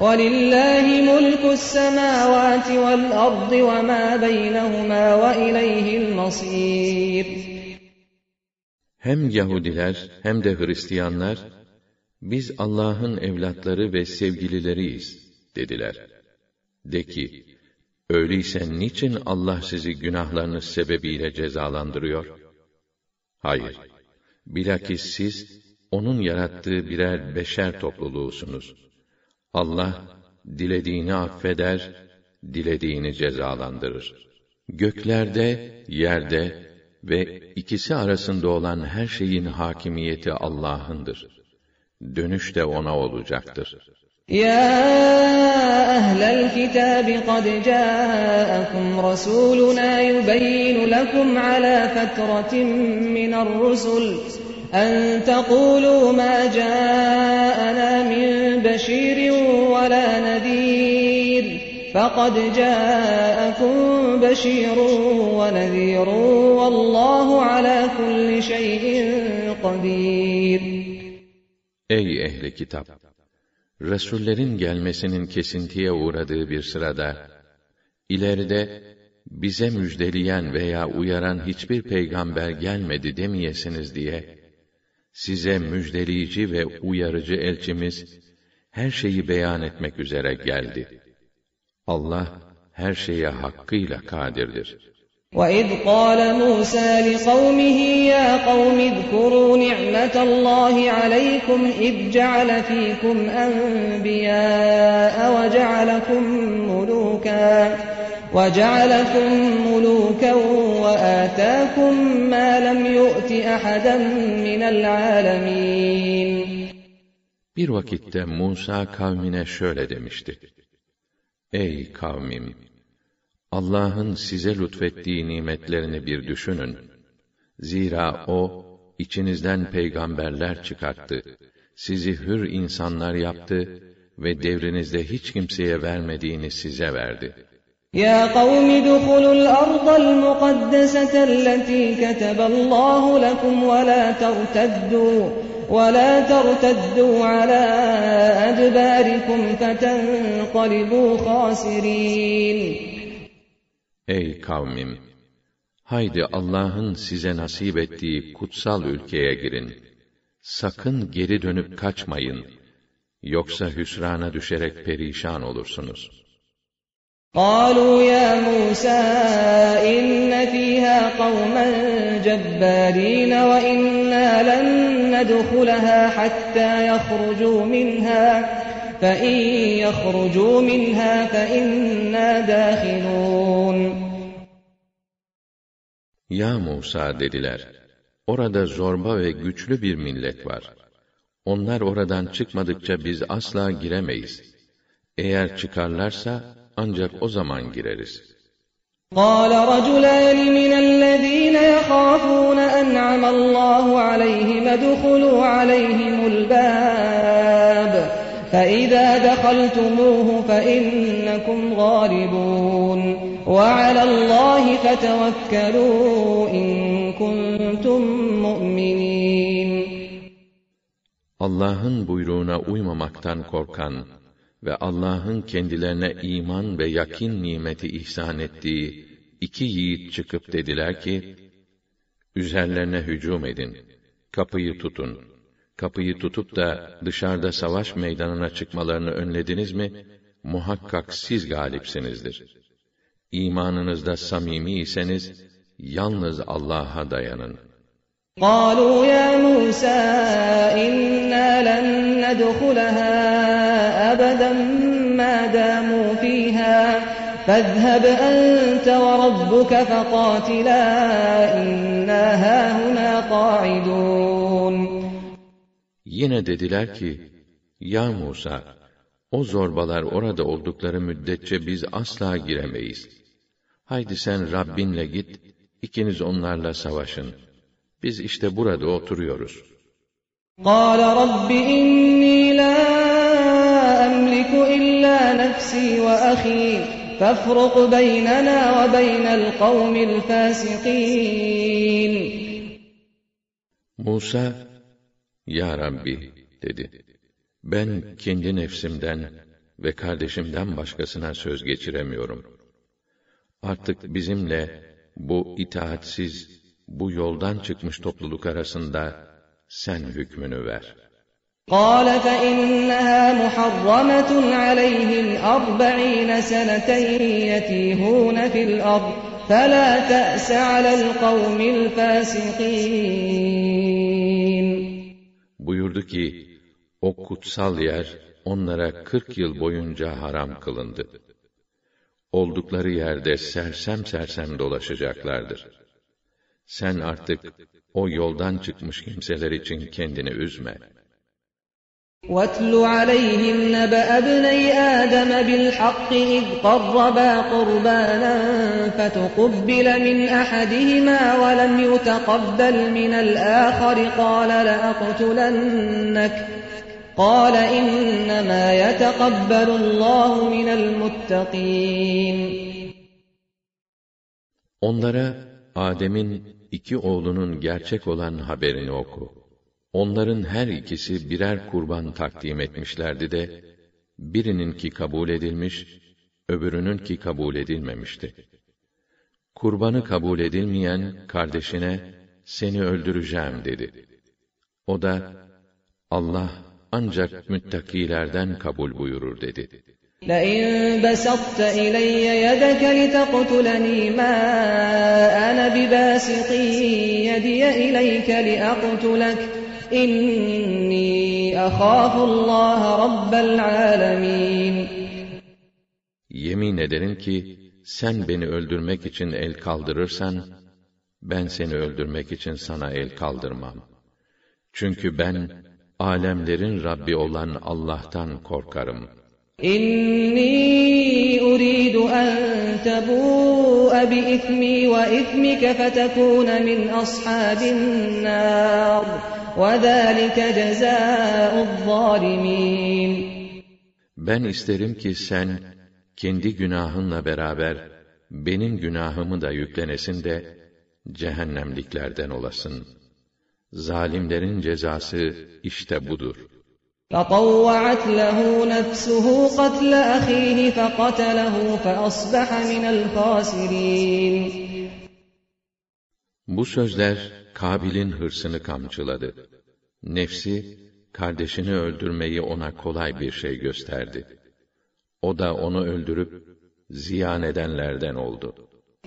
ولله ملك السماوات والأرض وما بينهما وإليه المصير Hem Yahudiler hem de Hristiyanlar, biz Allah'ın evlatları ve sevgilileriyiz, dediler. De ki, öyleyse niçin Allah sizi günahlarınız sebebiyle cezalandırıyor? Hayır, bilakis siz, O'nun yarattığı birer beşer topluluğusunuz. Allah, dilediğini affeder, dilediğini cezalandırır. Göklerde, yerde ve ikisi arasında olan her şeyin hakimiyeti Allah'ındır. Dönüş de O'na olacaktır. يا أهل الكتاب قد جاءكم رسولنا يبين لكم على فترة من الرسل أن تقولوا ما جاءنا من بشير ولا نذير فقد جاءكم بشير ونذير والله على كل شيء قدير Ey ehli kitap! Resullerin gelmesinin kesintiye uğradığı bir sırada, ileride bize müjdeleyen veya uyaran hiçbir peygamber gelmedi demeyesiniz diye, size müjdeleyici ve uyarıcı elçimiz, her şeyi beyan etmek üzere geldi. Allah, her şeye hakkıyla kadirdir. وَإِذْ قَالَ مُوسَى لِقَوْمِهِ يَا قَوْمِ اذْكُرُوا نِعْمَةَ اللَّهِ عَلَيْكُمْ إِذْ جَعَلَ فِيكُمْ أَنْبِيَاءَ وَجَعَلَكُمْ مُلُوكًا وَجَعَلَكُمْ مُلُوكًا وَآتَاكُمْ مَا لَمْ يُؤْتِ أَحَدًا مِنَ الْعَالَمِينَ Bir vakitte Musa kavmine şöyle demişti. Ey kavmim! Allah'ın size lütfettiği nimetlerini bir düşünün. Zira O, içinizden peygamberler çıkarttı. Sizi hür insanlar yaptı ve devrinizde hiç kimseye vermediğini size verdi. يا قوم ادخلوا الأرض المقدسة التي كتب الله لكم ولا ترتدوا ولا ترتدوا على أدباركم فتنقلبوا خاسرين Ey kavmim! Haydi Allah'ın size nasip ettiği kutsal ülkeye girin. Sakın geri dönüp kaçmayın. Yoksa hüsrana düşerek perişan olursunuz.'' قالوا يا موسى إن فيها قوما جبارين وإنا لن ندخلها حتى يخرجوا منها فإن يخرجوا منها فإنا داخلون Ya Musa dediler, orada zorba ve güçlü bir millet var. Onlar oradan çıkmadıkça biz asla giremeyiz. Eğer çıkarlarsa ancak o zaman gireriz. قال رجلان من الذين يخافون أنعم الله عليهم ادخلوا عليهم الباب فإذا دخلتموه فإنكم غالبون وعلى الله فتوكلوا إن كنتم مؤمنين Allah'ın buyruğuna uymamaktan korkan ve Allah'ın kendilerine iman ve yakin nimeti ihsan ettiği iki yiğit çıkıp dediler ki, üzerlerine hücum edin, kapıyı tutun. Kapıyı tutup da dışarıda savaş meydanına çıkmalarını önlediniz mi, muhakkak siz galipsinizdir. İmanınızda samimi iseniz, yalnız Allah'a dayanın.'' قالوا يا موسى إنا لن ندخلها أبدا ما داموا فيها فاذهب أنت وربك فقاتلا إنا هاهنا قاعدون Yine dediler ki, Ya Musa, o zorbalar orada oldukları müddetçe biz asla giremeyiz. Haydi sen Rabbinle git, ikiniz onlarla savaşın.'' Biz işte burada oturuyoruz. قال رب إني لا أملك إلا نفسي وأخي فافرق بيننا وبين القوم الفاسقين Musa, Ya Rabbi dedi. Ben kendi nefsimden ve kardeşimden başkasına söz geçiremiyorum. Artık bizimle bu itaatsiz bu yoldan çıkmış topluluk arasında sen hükmünü ver. قال فإنها محرمة عليهم أربعين سنة يتيهون في الأرض فلا تأس على القوم الفاسقين Buyurdu ki, o kutsal yer onlara kırk yıl boyunca haram kılındı. Oldukları yerde sersem sersem dolaşacaklardır. Sen artık o yoldan çıkmış kimseler için kendini üzme. وَاتْلُ عَلَيْهِمْ نَبَأَ ابْنَيْ آدَمَ بِالْحَقِّ إِذْ قَرَّبَا قُرْبَانًا فَتُقُبِّلَ مِنْ أَحَدِهِمَا وَلَمْ يُتَقَبَّلْ مِنَ الْآخَرِ قَالَ لَأَقْتُلَنَّكَ قَالَ إِنَّمَا يَتَقَبَّلُ اللّٰهُ مِنَ الْمُتَّقِينَ Onlara Adem'in iki oğlunun gerçek olan haberini oku. Onların her ikisi birer kurban takdim etmişlerdi de, birinin ki kabul edilmiş, öbürünün ki kabul edilmemişti. Kurbanı kabul edilmeyen kardeşine, seni öldüreceğim dedi. O da, Allah ancak müttakilerden kabul buyurur dedi. لئن بسطت إلي يدك لتقتلني ما أنا بباسط يدي إليك لأقتلك إني أخاف الله رب العالمين Yemin ederim ki sen beni öldürmek için el kaldırırsan ben seni öldürmek için sana el kaldırmam. Çünkü ben alemlerin Rabbi olan Allah'tan korkarım.'' İnni uridu en tebu'e bi ithmi ve ithmike fetekune min ashabin nar. Ve zâlike cezâu'z-zâlimîn. Ben isterim ki sen kendi günahınla beraber benim günahımı da yüklenesin de cehennemliklerden olasın. Zalimlerin cezası işte budur.'' فطوعت له نفسه قتل أخيه فقتله فأصبح من الخاسرين Bu sözler Kabil'in hırsını kamçıladı. Nefsi kardeşini öldürmeyi ona kolay bir şey gösterdi. O da onu öldürüp ziyan edenlerden oldu.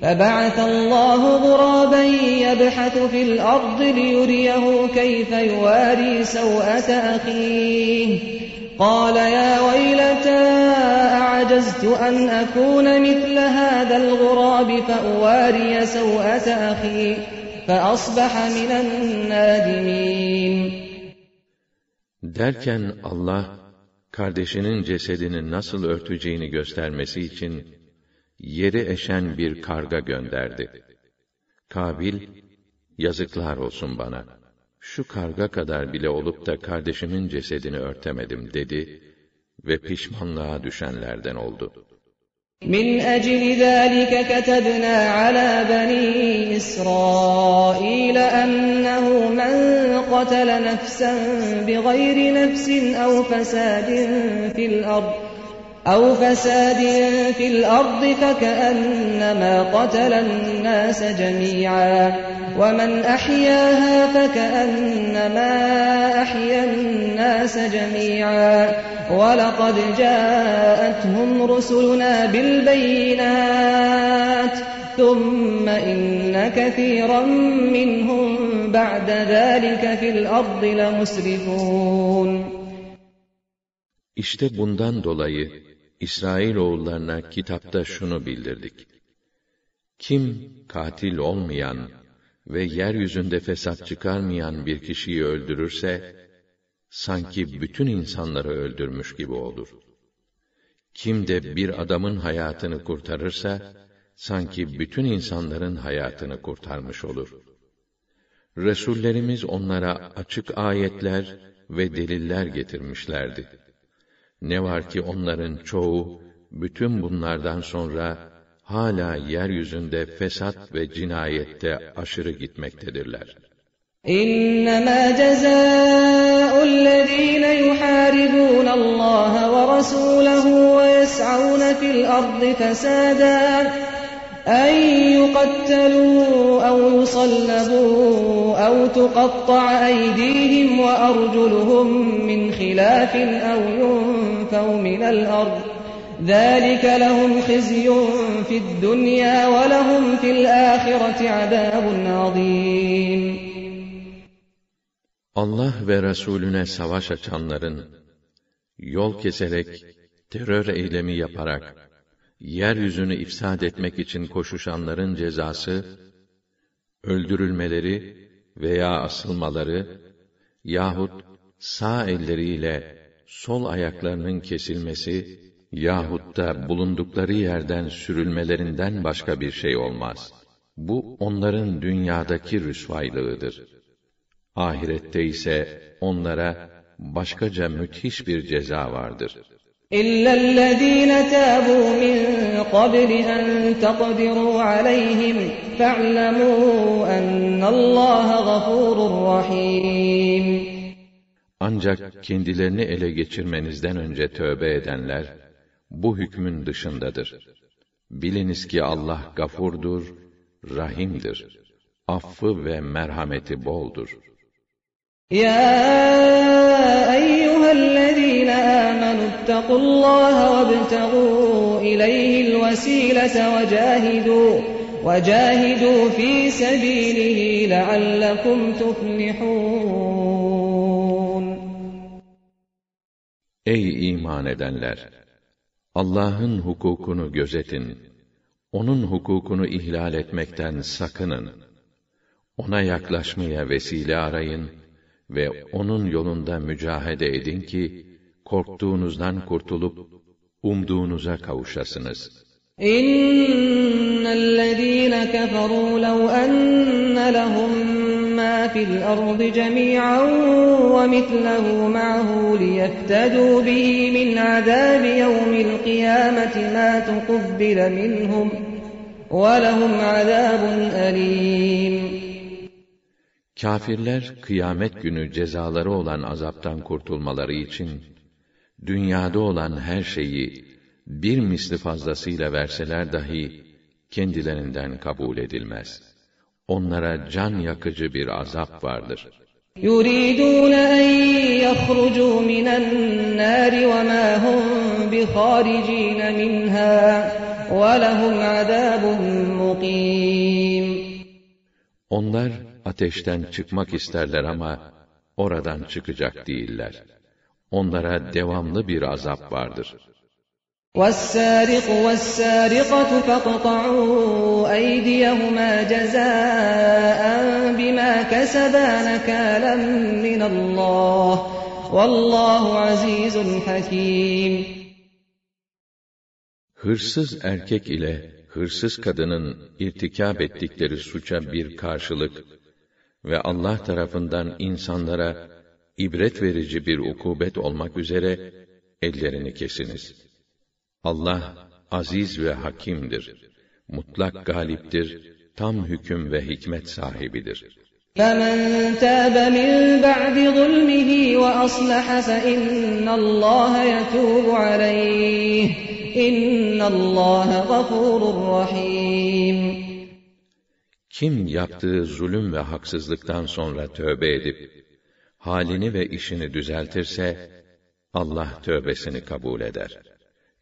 فَبَعَثَ اللّٰهُ غُرَابًا يَبْحَثُ فِي الْأَرْضِ لِيُرِيَهُ كَيْفَ يُوَارِي سَوْءَةَ أَخِيهِ. قَالَ يَا وَيْلَتَا أَعَجَزْتُ أَنْ أَكُونَ مِثْلَ هَذَا الْغُرَابِ فَأُوَارِيَ سَوْءَةَ أَخِي فَأَصْبَحَ مِنَ النَّادِمِينَ. Derken Allah, kardeşinin cesedini nasıl örteceğini göstermesi için, yeri eşen bir karga gönderdi. Kabil, yazıklar olsun bana. Şu karga kadar bile olup da kardeşimin cesedini örtemedim dedi ve pişmanlığa düşenlerden oldu. من أجل ذلك كتبنا على بني إسرائيل أنه من قتل نفسا بغير نفس أو فساد في الأرض أو فساد في الأرض فكأنما قتل الناس جميعا ومن أحياها فكأنما أحيا الناس جميعا ولقد جاءتهم رسلنا بالبينات ثم إن كثيرا منهم بعد ذلك في الأرض لمسرفون. İşte bundan dolayı İsrail oğullarına kitapta şunu bildirdik. Kim katil olmayan ve yeryüzünde fesat çıkarmayan bir kişiyi öldürürse, sanki bütün insanları öldürmüş gibi olur. Kim de bir adamın hayatını kurtarırsa, sanki bütün insanların hayatını kurtarmış olur. Resullerimiz onlara açık ayetler ve deliller getirmişlerdi. Ne var ki onların çoğu bütün bunlardan sonra hala yeryüzünde fesat ve cinayette aşırı gitmektedirler. İnnemâ cezâullezîne yuhâribûnallâhe ve rasûlehu ve yes'aûne fil ardı fesâdâ أن يقتلوا أو يصلبوا أو تقطع أيديهم وأرجلهم من خلاف أو ينفوا من الأرض ذلك لهم خزي في الدنيا ولهم في الآخرة عذاب عظيم Allah ve Resulüne savaş açanların, yol keserek, terör eylemi yaparak, yeryüzünü ifsad etmek için koşuşanların cezası, öldürülmeleri veya asılmaları, yahut sağ elleriyle sol ayaklarının kesilmesi, yahut da bulundukları yerden sürülmelerinden başka bir şey olmaz. Bu onların dünyadaki rüsvaylığıdır. Ahirette ise onlara başkaca müthiş bir ceza vardır. إلا الذين تابوا من قبل أن تقدروا عليهم فاعلموا أن الله غفور رحيم Ancak kendilerini ele geçirmenizden önce tövbe edenler, bu hükmün dışındadır. Biliniz ki Allah gafurdur, rahimdir. Affı ve merhameti boldur. يا أيها الذين آمنوا اتقوا الله وابتغوا إليه الوسيلة وجاهدوا وجاهدوا في سبيله لعلكم تفلحون Ey iman edenler! Allah'ın hukukunu gözetin. Onun hukukunu ihlal etmekten sakının. Ona yaklaşmaya vesile arayın ve onun yolunda mücahede edin ki korktuğunuzdan kurtulup umduğunuza kavuşasınız. İnnellezîne keferû lev enne lehum mâ fil ardı cemî'an ve mitlehu ma'hu liyeftedû bihi min azâbi yevmil kıyâmeti mâ tukubbile minhum ve lehum azâbun elîm.'' Kafirler kıyamet günü cezaları olan azaptan kurtulmaları için dünyada olan her şeyi bir misli fazlasıyla verseler dahi kendilerinden kabul edilmez. onlara can yakıcı bir azap vardır. يُرِيدُونَ أَنْ يَخْرُجُوا مِنَ النَّارِ وَمَا هُمْ بِخَارِجِينَ مِنْهَا وَلَهُمْ عَذَابٌ مُقِيمٌ Onlar ateşten çıkmak isterler ama oradan çıkacak değiller. Onlara devamlı bir azap vardır. وَالسَّارِقُ وَالسَّارِقَةُ فَاقْطَعُوا أَيْدِيَهُمَا جَزَاءً بِمَا كَسَبَا نَكَالًا مِّنَ اللّٰهِ وَاللّٰهُ عَز۪يزٌ حَك۪يمٌ Hırsız erkek ile hırsız kadının irtikab ettikleri suça bir karşılık ve Allah tarafından insanlara ibret verici bir ukubet olmak üzere ellerini kesiniz. Allah aziz ve hakimdir. Mutlak galiptir, tam hüküm ve hikmet sahibidir. فَمَنْ تَابَ مِنْ بَعْدِ ظُلْمِهِ وَأَصْلَحَ فَإِنَّ اللّٰهَ يَتُوبُ عَلَيْهِ اِنَّ اللّٰهَ غَفُورٌ رَحِيمٌ Kim yaptığı zulüm ve haksızlıktan sonra tövbe edip, halini ve işini düzeltirse, Allah tövbesini kabul eder.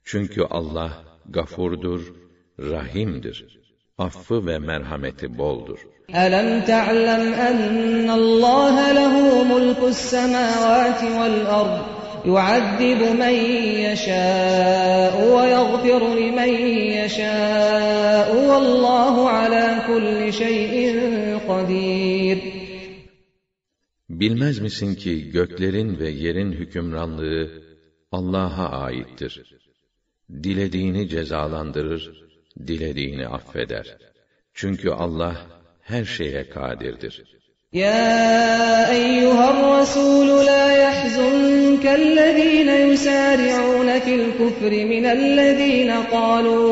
Çünkü Allah gafurdur, rahimdir. Affı ve merhameti boldur. أَلَمْ تَعْلَمْ أَنَّ اللّٰهَ لَهُ مُلْكُ السَّمَاوَاتِ وَالْأَرْضِ يُعَذِّبُ مَنْ يَشَاءُ وَيَغْفِرُ لِمَنْ يَشَاءُ وَاللّٰهُ عَلَى كُلِّ شَيْءٍ قَدِيرٌ Bilmez misin ki göklerin ve yerin hükümranlığı Allah'a aittir. Dilediğini cezalandırır, dilediğini affeder. Çünkü Allah her şeye kadirdir. يا أيها الرسول لا يحزنك الذين يسارعون في الكفر من الذين قالوا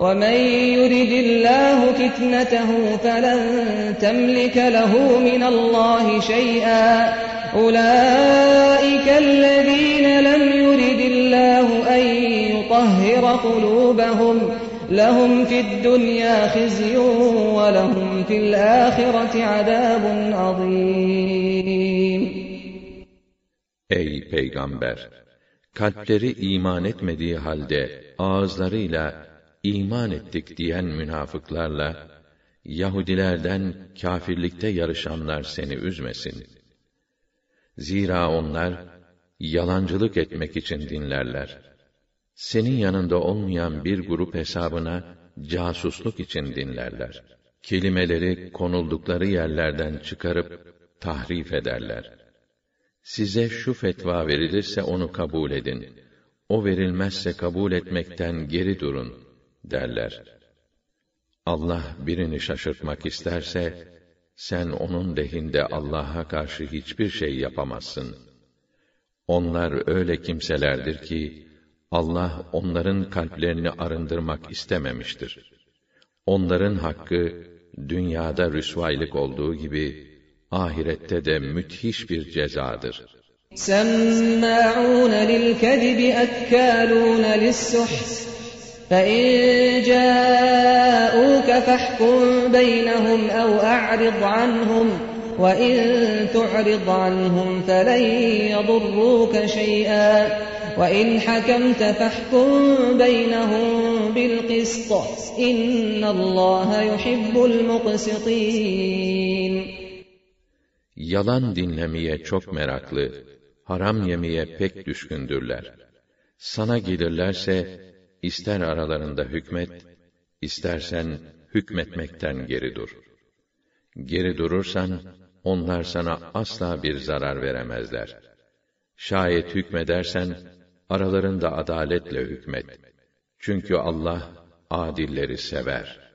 ومن يرد الله فتنته فلن تملك له من الله شيئا أولئك الذين لم يرد الله أن يطهر قلوبهم لهم في الدنيا خزي ولهم في الآخرة عذاب عظيم Ey peygamber! Kalpleri iman etmediği halde ağızlarıyla iman ettik diyen münafıklarla Yahudilerden kâfirlikte yarışanlar seni üzmesin. Zira onlar yalancılık etmek için dinlerler. Senin yanında olmayan bir grup hesabına casusluk için dinlerler. Kelimeleri konuldukları yerlerden çıkarıp tahrif ederler. Size şu fetva verilirse onu kabul edin. O verilmezse kabul etmekten geri durun derler. Allah birini şaşırtmak isterse sen onun lehinde Allah'a karşı hiçbir şey yapamazsın. Onlar öyle kimselerdir ki Allah onların kalplerini arındırmak istememiştir. Onların hakkı dünyada rüsvaylık olduğu gibi ahirette de müthiş bir cezadır. سَمَّاعُونَ لِلْكَذِبِ أَكَّالُونَ لِلسُّحْتِ فَإِنْ جَاءُوكَ فَاحْكُمْ بَيْنَهُمْ أَوْ أَعْرِضْ عَنْهُمْ وَإِنْ تُعْرِضْ عَنْهُمْ فَلَنْ يَضُرُّوكَ شَيْئًا وَإِنْ حَكَمْتَ فَاحْكُمْ بَيْنَهُمْ بِالْقِسْطِ إِنَّ اللّٰهَ يُحِبُّ الْمُقْسِطِينَ Yalan dinlemeye çok meraklı, haram yemeye pek düşkündürler. Sana gelirlerse, ister aralarında hükmet, istersen hükmetmekten geri dur. Geri durursan, onlar sana asla bir zarar veremezler. Şayet hükmedersen, aralarında adaletle hükmet. Çünkü Allah, adilleri sever.''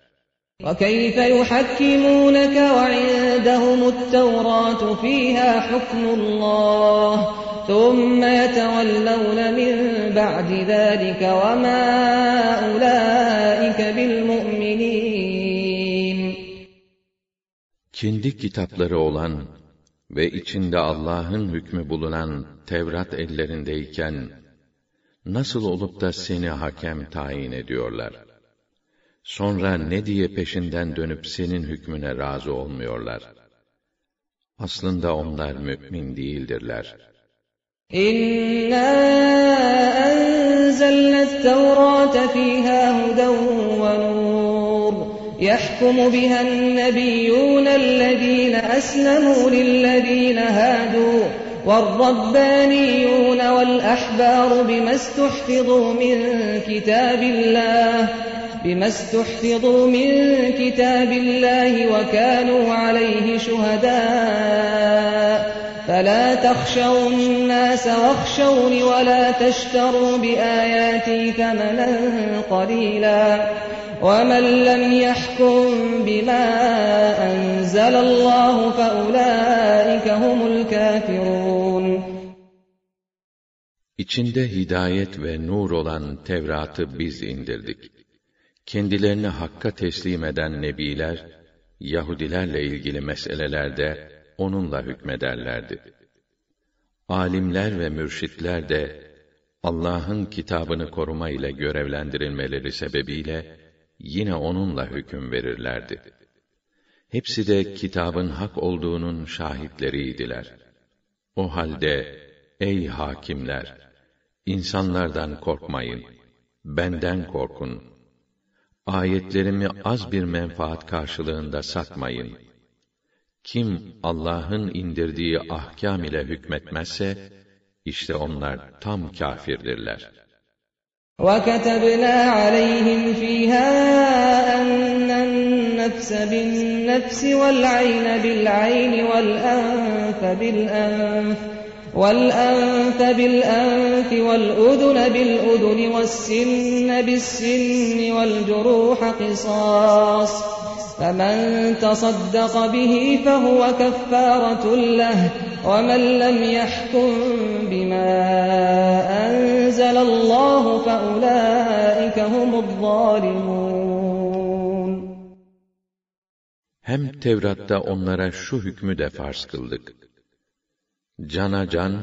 وكيف يحكمونك وعندهم التوراة فيها حكم الله ثم يتولون من بعد ذلك وما أولئك بالمؤمنين Kendi kitapları olan ve içinde Allah'ın hükmü bulunan Tevrat ellerindeyken, nasıl olup da seni hakem tayin ediyorlar? Sonra ne diye peşinden dönüp senin hükmüne razı olmuyorlar? Aslında onlar mümin değildirler. إِنَّا أَنزَلْنَا التَّوْرَاةَ فِيهَا هُدًى وَنُورٌ يَحْكُمُ بِهَا النَّبِيُّونَ الَّذِينَ أَسْلَمُوا لِلَّذِينَ هَادُوا وَالرَّبَّانِيُّونَ وَالْأَحْبَارُ بِمَا اسْتُحْفِظُوا مِن كِتَابِ اللَّهِ بما استحفظوا من كتاب الله وكانوا عليه شهداء فلا تخشوا الناس واخشوني ولا تشتروا بآياتي ثمنا قليلا ومن لم يحكم بما أنزل الله فأولئك هم الكافرون İçinde hidayet ve nur olan Tevrat'ı biz indirdik. Kendilerini hakka teslim eden nebiler, Yahudilerle ilgili meselelerde onunla hükmederlerdi. Alimler ve mürşitler de Allah'ın kitabını koruma ile görevlendirilmeleri sebebiyle yine onunla hüküm verirlerdi. Hepsi de kitabın hak olduğunun şahitleriydiler. O halde ey hakimler, insanlardan korkmayın, benden korkun. Ayetlerimi az bir menfaat karşılığında satmayın. Kim Allah'ın indirdiği ahkam ile hükmetmezse, işte onlar tam kâfirdirler. وكتبنا عليهم فيها أن النفس بالنفس والعين بالعين والأنف بالأنف والأنف بالأنف والأذن بالأذن والسن بالسن والجروح قصاص فمن تصدق به فهو كفارة له ومن لم يحكم بما أنزل الله فأولئك هم الظالمون Hem Tevrat'ta onlara şu hükmü de farz kıldık. Cana can,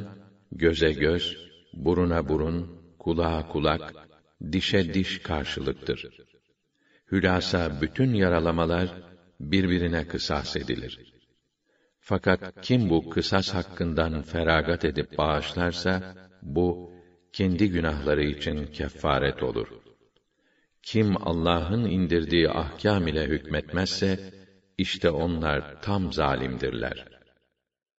göze göz, buruna burun, kulağa kulak, dişe diş karşılıktır. Hülasa bütün yaralamalar birbirine kısas edilir. Fakat kim bu kısas hakkından feragat edip bağışlarsa, bu, kendi günahları için kefaret olur. Kim Allah'ın indirdiği ahkam ile hükmetmezse, işte onlar tam zalimdirler.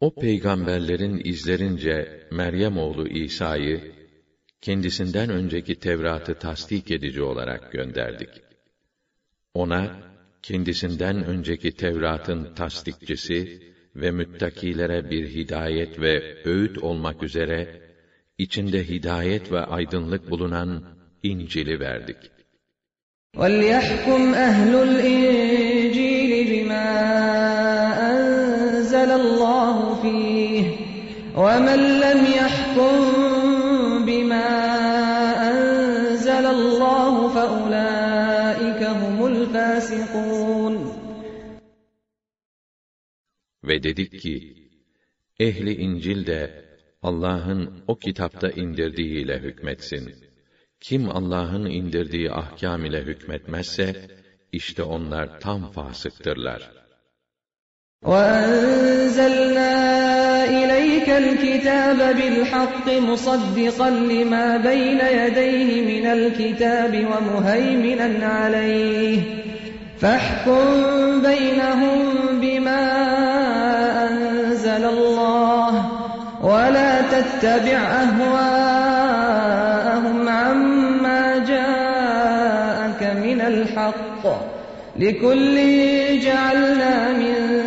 O peygamberlerin izlerince Meryem oğlu İsa'yı kendisinden önceki Tevrat'ı tasdik edici olarak gönderdik. Ona kendisinden önceki Tevrat'ın tasdikçisi ve müttakilere bir hidayet ve öğüt olmak üzere içinde hidayet ve aydınlık bulunan İncil'i verdik. وَلْيَحْكُمْ أَهْلُ الْإِنْجِيلِ بِمَا أَنزَلَ اللَّهُ فِيهِ وَمَنْ لَمْ يَحْكُمْ بِمَا أَنزَلَ اللَّهُ فَأُولَٰئِكَ هُمُ الْفَاسِقُونَ Ve dedik ki, ehli İncil de Allah'ın o kitapta indirdiğiyle hükmetsin. Kim Allah'ın indirdiği ahkam ile hükmetmezse, işte onlar tam fasıktırlar. وَأَنزَلْنَا إِلَيْكَ الْكِتَابَ بِالْحَقِّ مُصَدِّقًا لِمَا بَيْنَ يَدَيْهِ مِنَ الْكِتَابِ وَمُهَيْمِنًا عَلَيْهِ. فاحكم بينهم بما أنزل الله ولا تتبع أهواءهم عما جاءك من الحق. لكل جعلنا منكم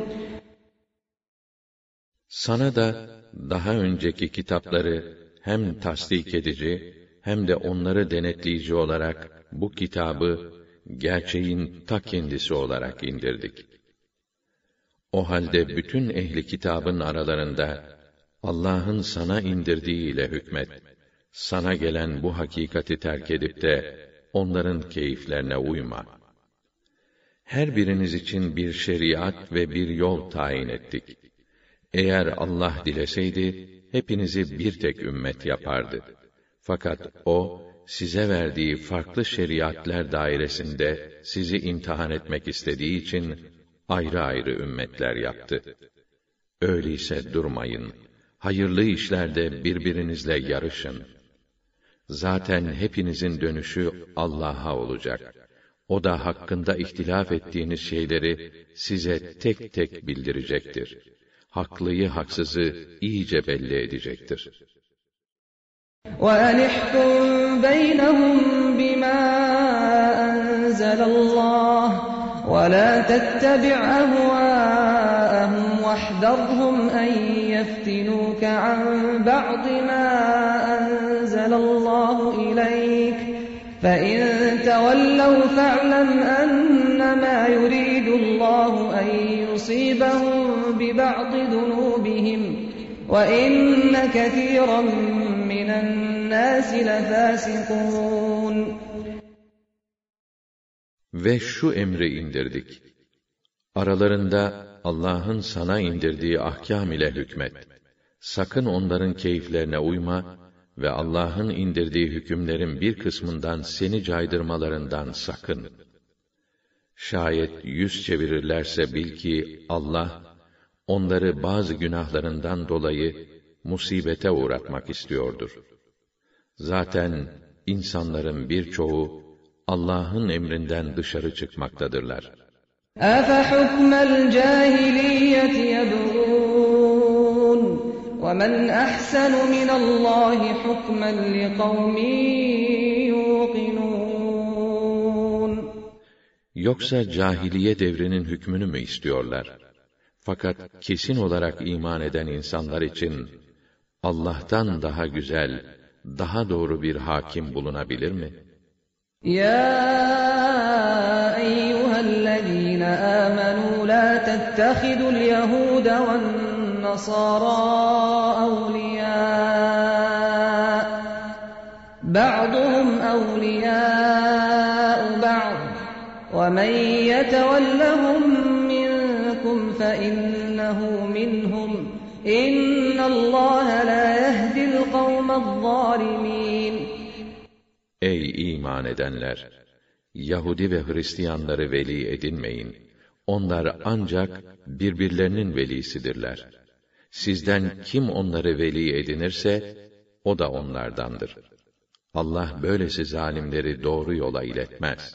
Sana da daha önceki kitapları hem tasdik edici hem de onları denetleyici olarak bu kitabı gerçeğin ta kendisi olarak indirdik. O halde bütün ehli kitabın aralarında Allah'ın sana indirdiği ile hükmet. Sana gelen bu hakikati terk edip de onların keyiflerine uyma. Her biriniz için bir şeriat ve bir yol tayin ettik. Eğer Allah dileseydi, hepinizi bir tek ümmet yapardı. Fakat O, size verdiği farklı şeriatler dairesinde sizi imtihan etmek istediği için, ayrı ayrı ümmetler yaptı. Öyleyse durmayın. Hayırlı işlerde birbirinizle yarışın. Zaten hepinizin dönüşü Allah'a olacak. O da hakkında ihtilaf ettiğiniz şeyleri size tek tek bildirecektir. Haklıyı haksızı iyice belli edecektir. وَأَنِحْكُمْ بَيْنَهُم بِمَا أَنزَلَ اللَّهُ وَلَا تَتَّبِعْ أَهْوَاءَهُمْ وَاحْذَرْهُمْ أَن يَفْتِنُوكَ عَن بَعْضِ مَا أَنزَلَ اللَّهُ إِلَيْكَ فَإِن تَوَلَّوْا فَاعْلَمْ أَنَّمَا يُرِيدُ اللَّهُ أَن يُصِيبَهُم بِبَعْضِ ذُنُوبِهِمْ وَإِنَّ كَثِيرًا مِنَ النَّاسِ لَفَاسِقُونَ Ve şu emri indirdik. Aralarında Allah'ın sana indirdiği ahkam ile hükmet. Sakın onların keyiflerine uyma ve Allah'ın indirdiği hükümlerin bir kısmından seni caydırmalarından sakın. Şayet yüz çevirirlerse bil ki Allah onları bazı günahlarından dolayı musibete uğratmak istiyordur. Zaten insanların birçoğu Allah'ın emrinden dışarı çıkmaktadırlar. أَفَحُكْمَ الْجَاهِلِيَّةِ يَبْغُونَ وَمَنْ أَحْسَنُ مِنَ اللَّهِ حُكْمًا لِقَوْمٍ Yoksa cahiliye devrinin hükmünü mü istiyorlar? Fakat kesin olarak iman eden insanlar için Allah'tan daha güzel, daha doğru bir hakim bulunabilir mi? Ya eyyühellezîne âmenû lâ tettehidul yehûde ve'n-nasâra evliyâ. Ba'duhum evliyâ ومن يتولهم منكم فإنه منهم إن الله لا يهدي القوم الظالمين Ey iman edenler! Yahudi ve Hristiyanları veli edinmeyin. Onlar ancak birbirlerinin velisidirler. Sizden kim onları veli edinirse, o da onlardandır. Allah böylesi zalimleri doğru yola iletmez.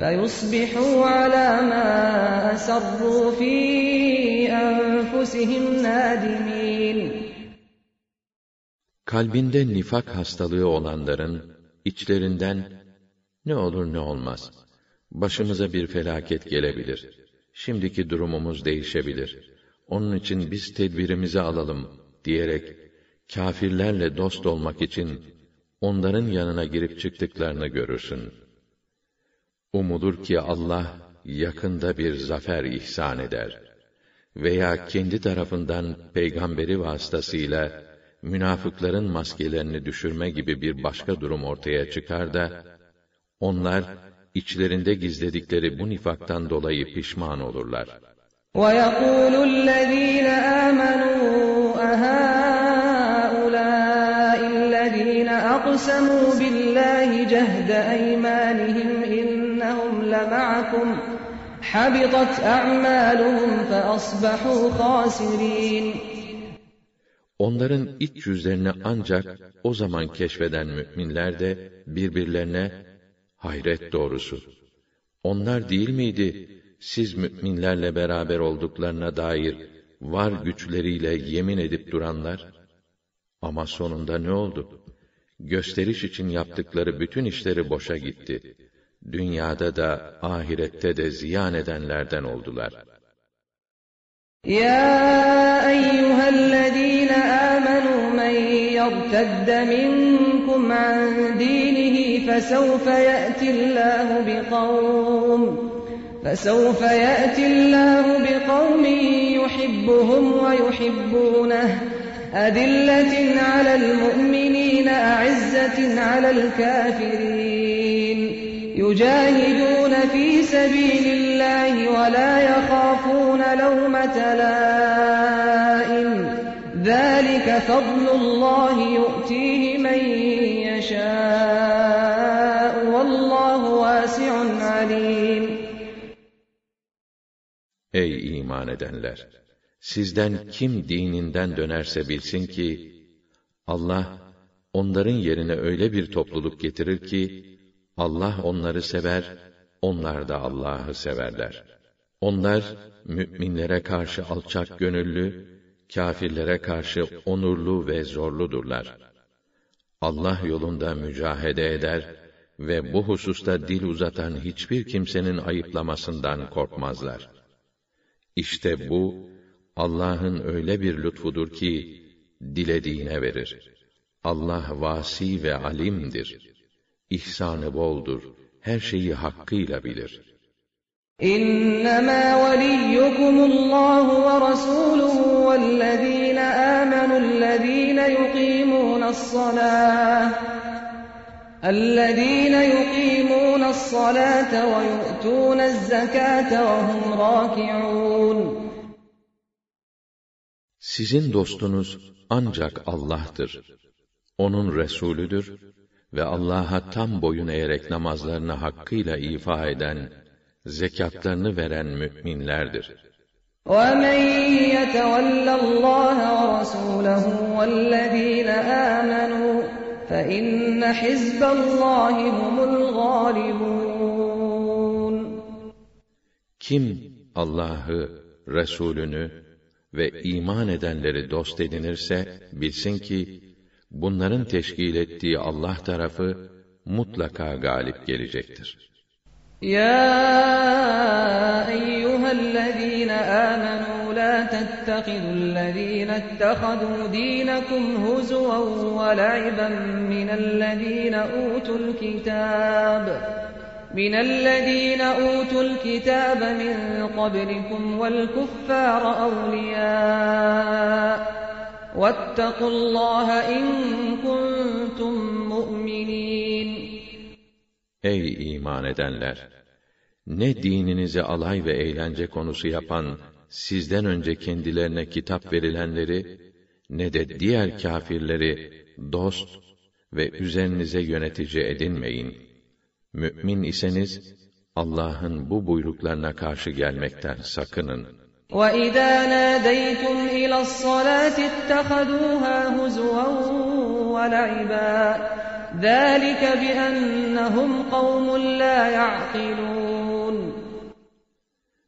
فيصبحوا على ما أسروا في أنفسهم نادمين Kalbinde nifak hastalığı olanların içlerinden ne olur ne olmaz. Başımıza bir felaket gelebilir. Şimdiki durumumuz değişebilir. Onun için biz tedbirimizi alalım. diyerek kâfirlerle dost olmak için onların yanına girip çıktıklarını görürsün. Umudur ki Allah yakında bir zafer ihsan eder veya kendi tarafından peygamberi vasıtasıyla münafıkların maskelerini düşürme gibi bir başka durum ortaya çıkar da onlar içlerinde gizledikleri bu nifaktan dolayı pişman olurlar. وَيَقُولُ الَّذ۪ينَ آمَنُوا أَهَٰؤُلَاءِ الَّذ۪ينَ أَقْسَمُوا بِاللّٰهِ جَهْدَ أَيْمَانِهِمْ إِنَّهُمْ لَمَعَكُمْ حَبِطَتْ أَعْمَالُهُمْ فَأَصْبَحُوا خَاسِرِينَ Onların iç yüzlerini ancak o zaman keşfeden müminler de birbirlerine hayret doğrusu. Onlar değil miydi siz müminlerle beraber olduklarına dair var güçleriyle yemin edip duranlar? Ama sonunda ne oldu? Gösteriş için yaptıkları bütün işleri boşa gitti. dünyada da ahirette de ziyan edenlerden oldular. Ya eyyühellezîne âmenû men yertedde minkum an dînihi fesevfe ye'tillâhu biqavm فسوف يأتي الله بقوم يحبهم ويحبونه أذلة على المؤمنين أعزة على الكافرين يجاهدون في سبيل الله ولا يخافون لومة لائم ذلك فضل الله يؤتيه من يشاء والله واسع عليم Ey iman edenler! Sizden kim dininden dönerse bilsin ki, Allah, onların yerine öyle bir topluluk getirir ki, Allah onları sever, onlar da Allah'ı severler. Onlar, müminlere karşı alçak gönüllü, kâfirlere karşı onurlu ve zorludurlar. Allah yolunda mücahede eder ve bu hususta dil uzatan hiçbir kimsenin ayıplamasından korkmazlar. İşte bu, Allah'ın öyle bir lütfudur ki, dilediğine verir. Allah vasi ve alimdir İhsanı boldur, her şeyi hakkıyla bilir. إنما وليكم الله ورسوله والذين آمنوا الذين يقيمون الصلاة الذين يقيمون الصلاة ويؤتون الزكاة وهم راكعون Sizin dostunuz ancak Allah'tır. Onun Resulüdür ve Allah'a tam boyun eğerek namazlarını hakkıyla ifa eden, zekatlarını veren müminlerdir. وَمَنْ يَتَوَلَّ اللّٰهَ وَرَسُولَهُ وَالَّذ۪ينَ آمَنُوا فَإِنَّ حِزْبَ اللّٰهِ هُمُ الْغَالِبُونَ Kim Allah'ı, Resulünü ve iman edenleri dost edinirse, bilsin ki, bunların teşkil ettiği Allah tarafı, mutlaka galip gelecektir. يا أيها الذين آمنوا لا تتخذوا الذين اتخذوا دينكم هزوا ولعبا أوتوا الكتاب من الذين أوتوا الكتاب من قبلكم والكفار أولياء واتقوا الله إن كنتم مؤمنين Ey iman edenler! Ne dininizi alay ve eğlence konusu yapan, sizden önce kendilerine kitap verilenleri, ne de diğer kâfirleri dost ve üzerinize yönetici edinmeyin. Mü'min iseniz, Allah'ın bu buyruklarına karşı gelmekten sakının. وَإِذَا نَادَيْتُمْ إِلَى الصَّلَاةِ اتَّخَذُوهَا هُزُوًا وَلَعِبًا ذَٰلِكَ بِأَنَّهُمْ قَوْمٌ لَا يَعْقِلُونَ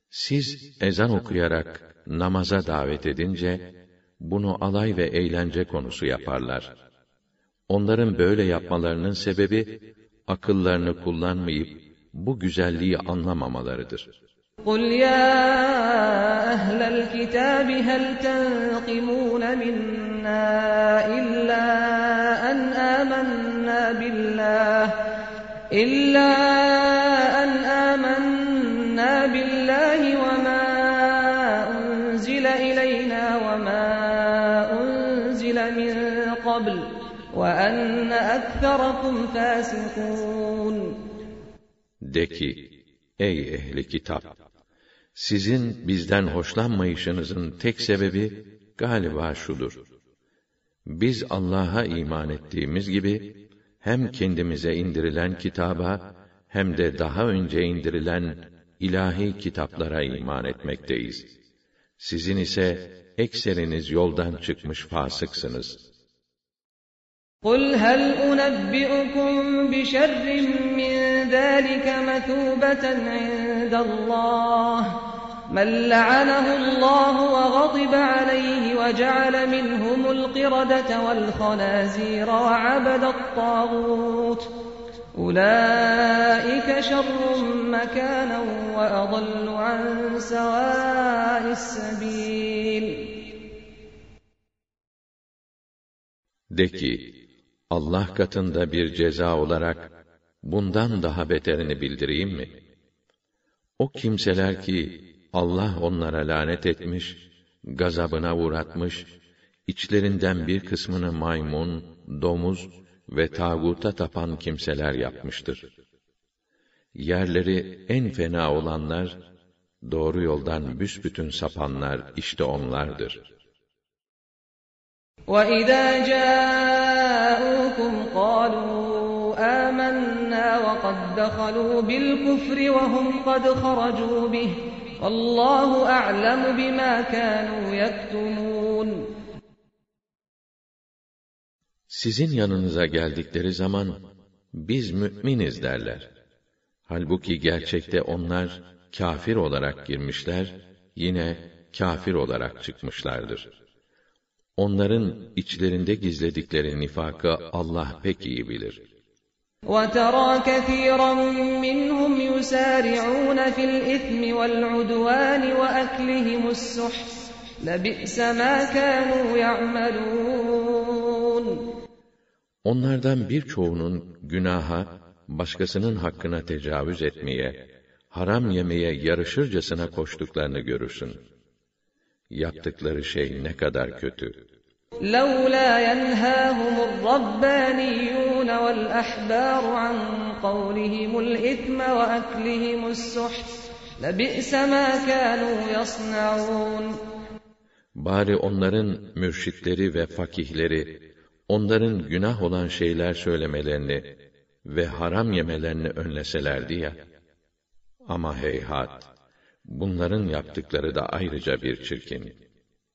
Siz ezan okuyarak namaza davet edince, bunu alay ve eğlence konusu yaparlar. Onların böyle yapmalarının sebebi, akıllarını kullanmayıp, bu güzelliği anlamamalarıdır.'' قُلْ يَا أَهْلَ الكتاب هل تنقمون منا إلا أن آمنا بالله إلا أن آمنا بالله وما أنزل إلينا وما أنزل من قبل وأن أكثركم فاسقون De ki, ey! Sizin bizden hoşlanmayışınızın tek sebebi galiba şudur. Biz Allah'a iman ettiğimiz gibi, hem kendimize indirilen kitaba, hem de daha önce indirilen ilahi kitaplara iman etmekteyiz. Sizin ise ekseriniz yoldan çıkmış fasıksınız.'' قل هل أنبئكم بشر من ذلك مثوبة عند الله من لعنه الله وغضب عليه وجعل منهم القردة والخنازير وعبد الطاغوت أولئك شر مكانا وأضل عن سواء السبيل De ki, Allah katında bir ceza olarak bundan daha beterini bildireyim mi? O kimseler ki Allah onlara lanet etmiş, gazabına uğratmış, içlerinden bir kısmını maymun, domuz ve tağuta tapan kimseler yapmıştır. Yerleri en fena olanlar, doğru yoldan büsbütün sapanlar işte onlardır.'' وَإِذَا جَاءُوكُمْ قَالُوا آمَنَّا وَقَدْ دَخَلُوا بِالْكُفْرِ وَهُمْ قَدْ خَرَجُوا بِهِ Allahu a'lemu bima kanu yektumun. Sizin yanınıza geldikleri zaman biz müminiz derler. Halbuki gerçekte onlar kafir olarak girmişler, yine kafir olarak çıkmışlardır. Onların içlerinde gizledikleri nifakı Allah pek iyi bilir.'' وَتَرَى كَثِيرًا مِّنْهُمْ يُسَارِعُونَ فِي الْإِثْمِ وَالْعُدْوَانِ وَأَكْلِهِمُ السُّحْتَ لَبِئْسَ مَا كَانُوا يَعْمَلُونَ Onlardan birçoğunun günaha, başkasının hakkına tecavüz etmeye, haram yemeye yarışırcasına koştuklarını görürsün. Yaptıkları şey ne kadar kötü. لولا ينهاهم الربانيون والأحبار عن قولهم الإثم وأكلهم السحت لبئس ما كانوا يصنعون Bari onların mürşitleri ve fakihleri, onların günah olan şeyler söylemelerini ve haram yemelerini önleselerdi ya. Ama heyhat! Bunların yaptıkları da ayrıca bir çirkin.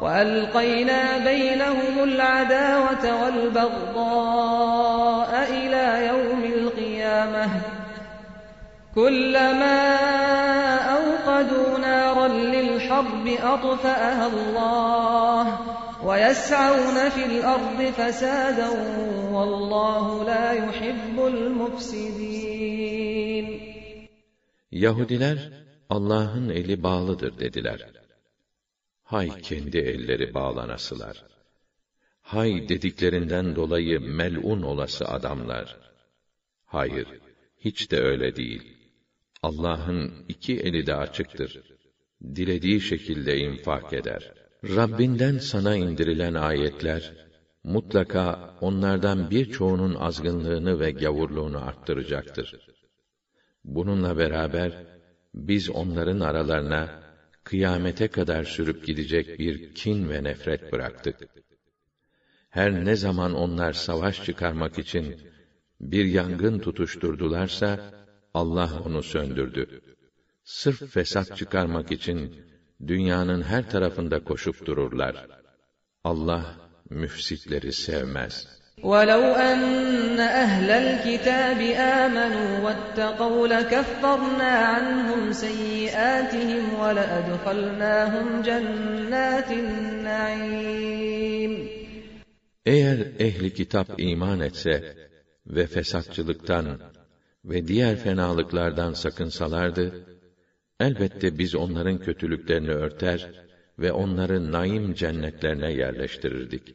وَأَلْقَيْنَا بَيْنَهُمُ الْعَدَاوَةَ وَالْبَغْضَاءَ إِلَى يَوْمِ الْقِيَامَةِ كُلَّمَا أَوْقَدُوا نَارًا لِلْحَرْبِ أَطْفَأَهَا اللَّهُ وَيَسْعَوْنَ فِي الْأَرْضِ فَسَادًا وَاللَّهُ لَا يُحِبُّ الْمُفْسِدِينَ Yahudiler, Allah'ın eli bağlıdır dediler. Hay kendi elleri bağlanasılar. Hay dediklerinden dolayı melun olası adamlar. Hayır, hiç de öyle değil. Allah'ın iki eli de açıktır. Dilediği şekilde infak eder. Rabbinden sana indirilen ayetler, mutlaka onlardan birçoğunun azgınlığını ve gavurluğunu arttıracaktır. Bununla beraber, biz onların aralarına, kıyamete kadar sürüp gidecek bir kin ve nefret bıraktık. Her ne zaman onlar savaş çıkarmak için bir yangın tutuşturdularsa, Allah onu söndürdü. Sırf fesat çıkarmak için dünyanın her tarafında koşup dururlar. Allah müfsitleri sevmez. وَلَوْ أَنَّ أَهْلَ الْكِتَابِ آمَنُوا وَاتَّقَوْا لَكَفَّرْنَا عَنْهُمْ سَيِّئَاتِهِمْ وَلَأَدْخَلْنَاهُمْ جَنَّاتِ النَّعِيمِ Eğer ehli kitap iman etse ve fesatçılıktan ve diğer fenalıklardan sakınsalardı, elbette biz onların kötülüklerini örter ve onları naim cennetlerine yerleştirirdik.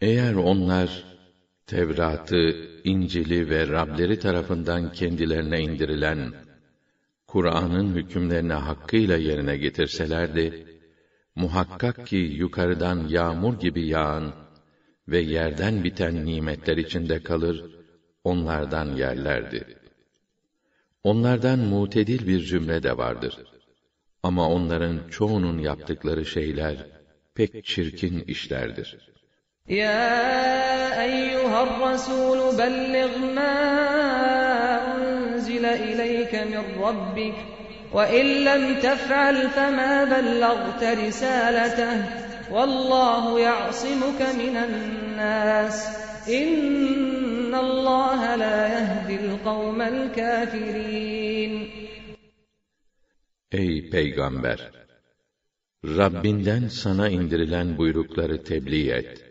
Eğer onlar Tevrat'ı, İncil'i ve Rableri tarafından kendilerine indirilen Kur'an'ın hükümlerini hakkıyla yerine getirselerdi, muhakkak ki yukarıdan yağmur gibi yağan ve yerden biten nimetler içinde kalır, onlardan yerlerdi. Onlardan mutedil bir cümle de vardır. Ama onların çoğunun yaptıkları şeyler pek çirkin işlerdir. يا أيها الرسول بلغ ما أنزل إليك من ربك وإن لم تفعل فما بلغت رسالته والله يعصمك من الناس إن الله لا يهدي القوم الكافرين Ey peygamber! Rabbinden sana indirilen buyrukları tebliğ et.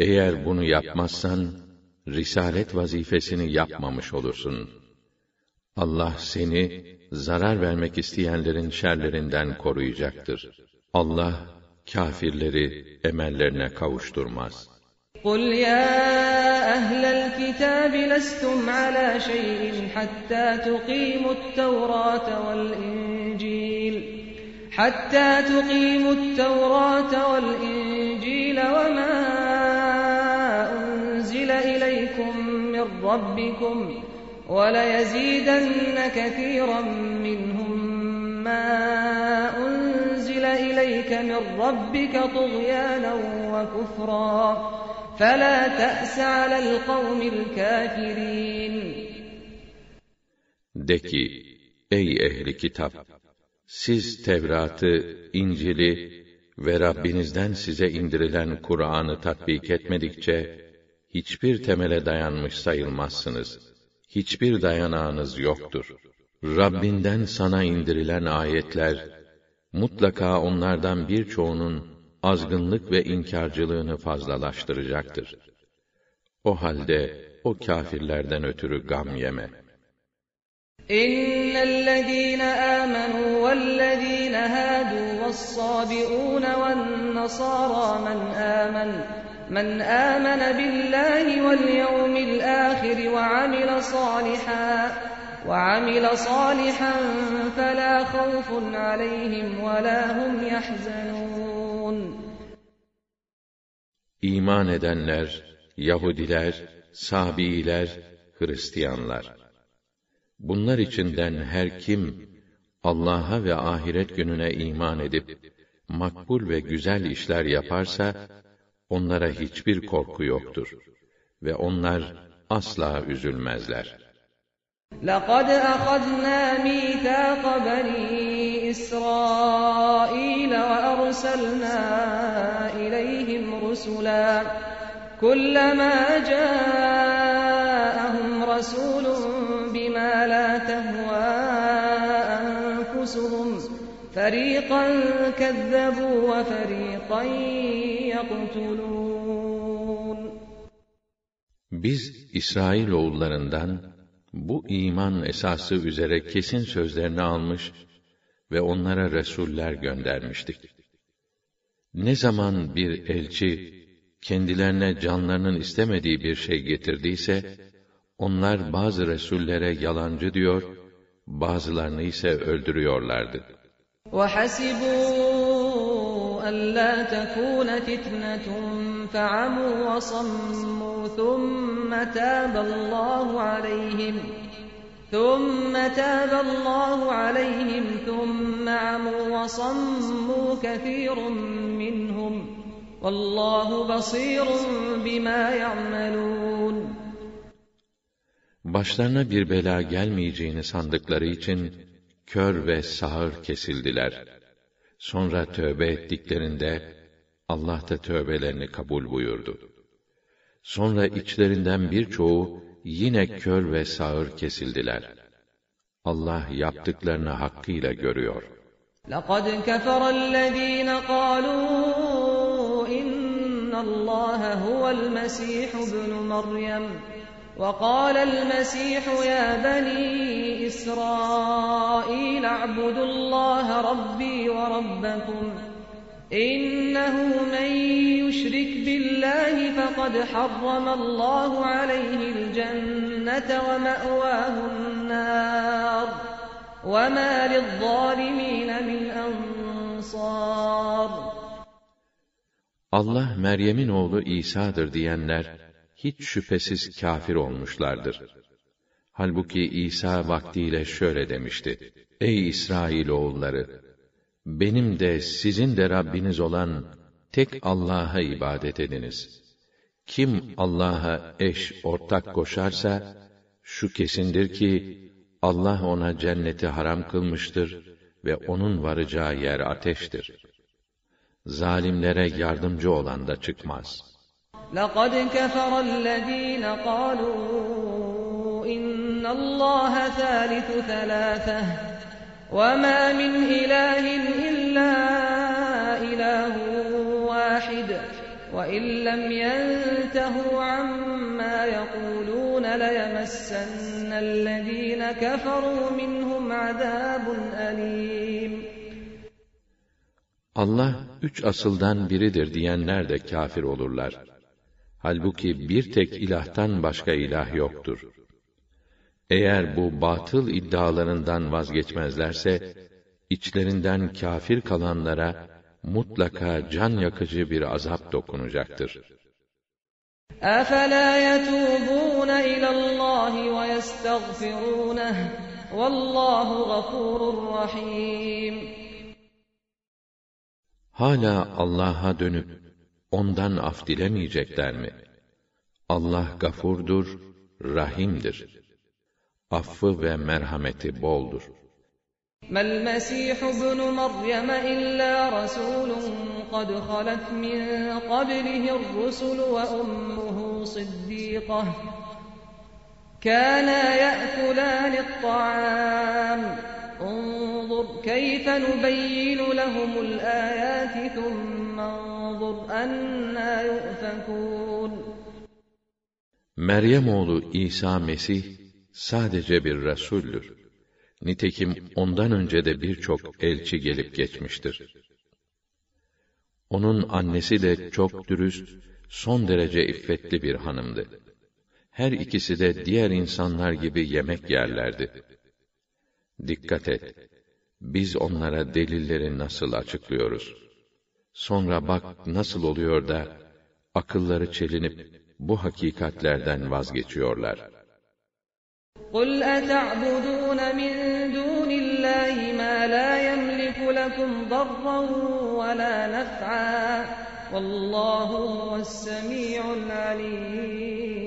Eğer bunu yapmazsan, risalet vazifesini yapmamış olursun. Allah seni, zarar vermek isteyenlerin şerlerinden koruyacaktır. Allah, kâfirleri emellerine kavuşturmaz. قُلْ يَا أَهْلَ الْكِتَابِ لَسْتُمْ عَلَى شَيْءٍ حَتَّى تُقِيمُوا التَّوْرَاةَ وَالْإِنْجِيلَ حَتَّى تُقِيمُوا التَّوْرَاةَ وَالْإِنْجِيلَ وَمَا أُنْزِلَ إِلَيْكُمْ مِنْ رَبِّكُمْ وَلَيَزِيدَنَّ كَثِيرًا مِنْهُمْ مَا أُنْزِلَ إِلَيْكَ مِنْ رَبِّكَ طُغْيَانًا وَكُفْرًا فَلَا تَأْسَ عَلَى الْقَوْمِ الْكَافِرِينَ De ki, ey ehli kitap! Siz Tevrat'ı, İncil'i ve Rabbinizden size indirilen Kur'an'ı tatbik etmedikçe, hiçbir temele dayanmış sayılmazsınız. Hiçbir dayanağınız yoktur. Rabbinden sana indirilen ayetler, mutlaka onlardan birçoğunun azgınlık ve inkarcılığını fazlalaştıracaktır. O halde o kâfirlerden ötürü gam yeme. إن الذين آمنوا والذين هادوا والصابئون والنصارى من Men amene billahi vel yevmil ahir ve amile saliha ve amile salihan fela havfun aleyhim ve. İman edenler, Yahudiler, Sabiler, Hristiyanlar. Bunlar içinden her kim Allah'a ve ahiret gününe iman edip makbul ve güzel işler yaparsa onlara hiçbir korku yoktur ve onlar asla üzülmezler. لقد أخذنا ميثاق بني إسرائيل وأرسلنا إليهم رسلا كلما جاءهم رسول بما لا تهوى فريقا كذبوا وفريقا يقتلون Biz İsrail oğullarından bu iman esası üzere kesin sözlerini almış ve onlara resuller göndermiştik. Ne zaman bir elçi kendilerine canlarının istemediği bir şey getirdiyse onlar bazı resullere yalancı diyor, bazılarını ise öldürüyorlardı. وحسبوا ألا تكون فتنة فعموا وصموا ثم تاب الله عليهم ثم تاب الله عليهم ثم عموا وصموا كثير منهم والله بصير بما يعملون Başlarına bir bela gelmeyeceğini sandıkları için kör ve sağır kesildiler. Sonra tövbe ettiklerinde Allah da tövbelerini kabul buyurdu. Sonra içlerinden birçoğu yine kör ve sağır kesildiler. Allah yaptıklarını hakkıyla görüyor. لقد كفر الذين قالوا إن الله هو المسيح ابن مريم وقال المسيح يا بني إسرائيل اعبدوا الله ربي وربكم إنه من يشرك بالله فقد حرم الله عليه الجنة ومأواه النار وما للظالمين من أنصار. Allah Meryem'in oğlu İsa'dır diyenler hiç şüphesiz kafir olmuşlardır. Halbuki İsa vaktiyle şöyle demişti: Ey İsrail oğulları, benim de sizin de Rabbiniz olan tek Allah'a ibadet ediniz. Kim Allah'a eş, ortak koşarsa, şu kesindir ki, Allah ona cenneti haram kılmıştır ve onun varacağı yer ateştir. Zalimlere yardımcı olan da çıkmaz. لقد كفر الذين قالوا إن الله ثالث ثلاثة وما من إله إلا إله واحد وإن لم ينتهوا عما يقولون ليمسن الذين كفروا منهم عذاب أليم Allah üç asıldan biridir diyenler de kafir olurlar. Halbuki bir tek ilahtan başka ilah yoktur. Eğer bu batıl iddialarından vazgeçmezlerse, içlerinden kafir kalanlara mutlaka can yakıcı bir azap dokunacaktır. أفلا يتوبون إلى الله ويستغفرونه والله غفور رحيم Hala Allah'a dönüp ondan af dilemeyecekler mi? Allah gafurdur, rahimdir. Affı ve merhameti boldur. ما المسيح ابن مريم إلا رسول قد خلت من قبله الرسل وأمه صديقة كانا يأكلان الطعام انظر كيف نبين لهم الآيات ثم انظر أنا يؤفكون Meryem oğlu İsa Mesih sadece bir resuldür. Nitekim ondan önce de birçok elçi gelip geçmiştir. Onun annesi de çok dürüst, son derece iffetli bir hanımdı. Her ikisi de diğer insanlar gibi yemek yerlerdi. Dikkat et, biz onlara delilleri nasıl açıklıyoruz? Sonra bak nasıl oluyor da, akılları çelinip, bu hakikatlerden vazgeçiyorlar. قل أتعبدون من دون الله ما لا يملك لكم ضرا ولا نفعا والله هو السميع العليم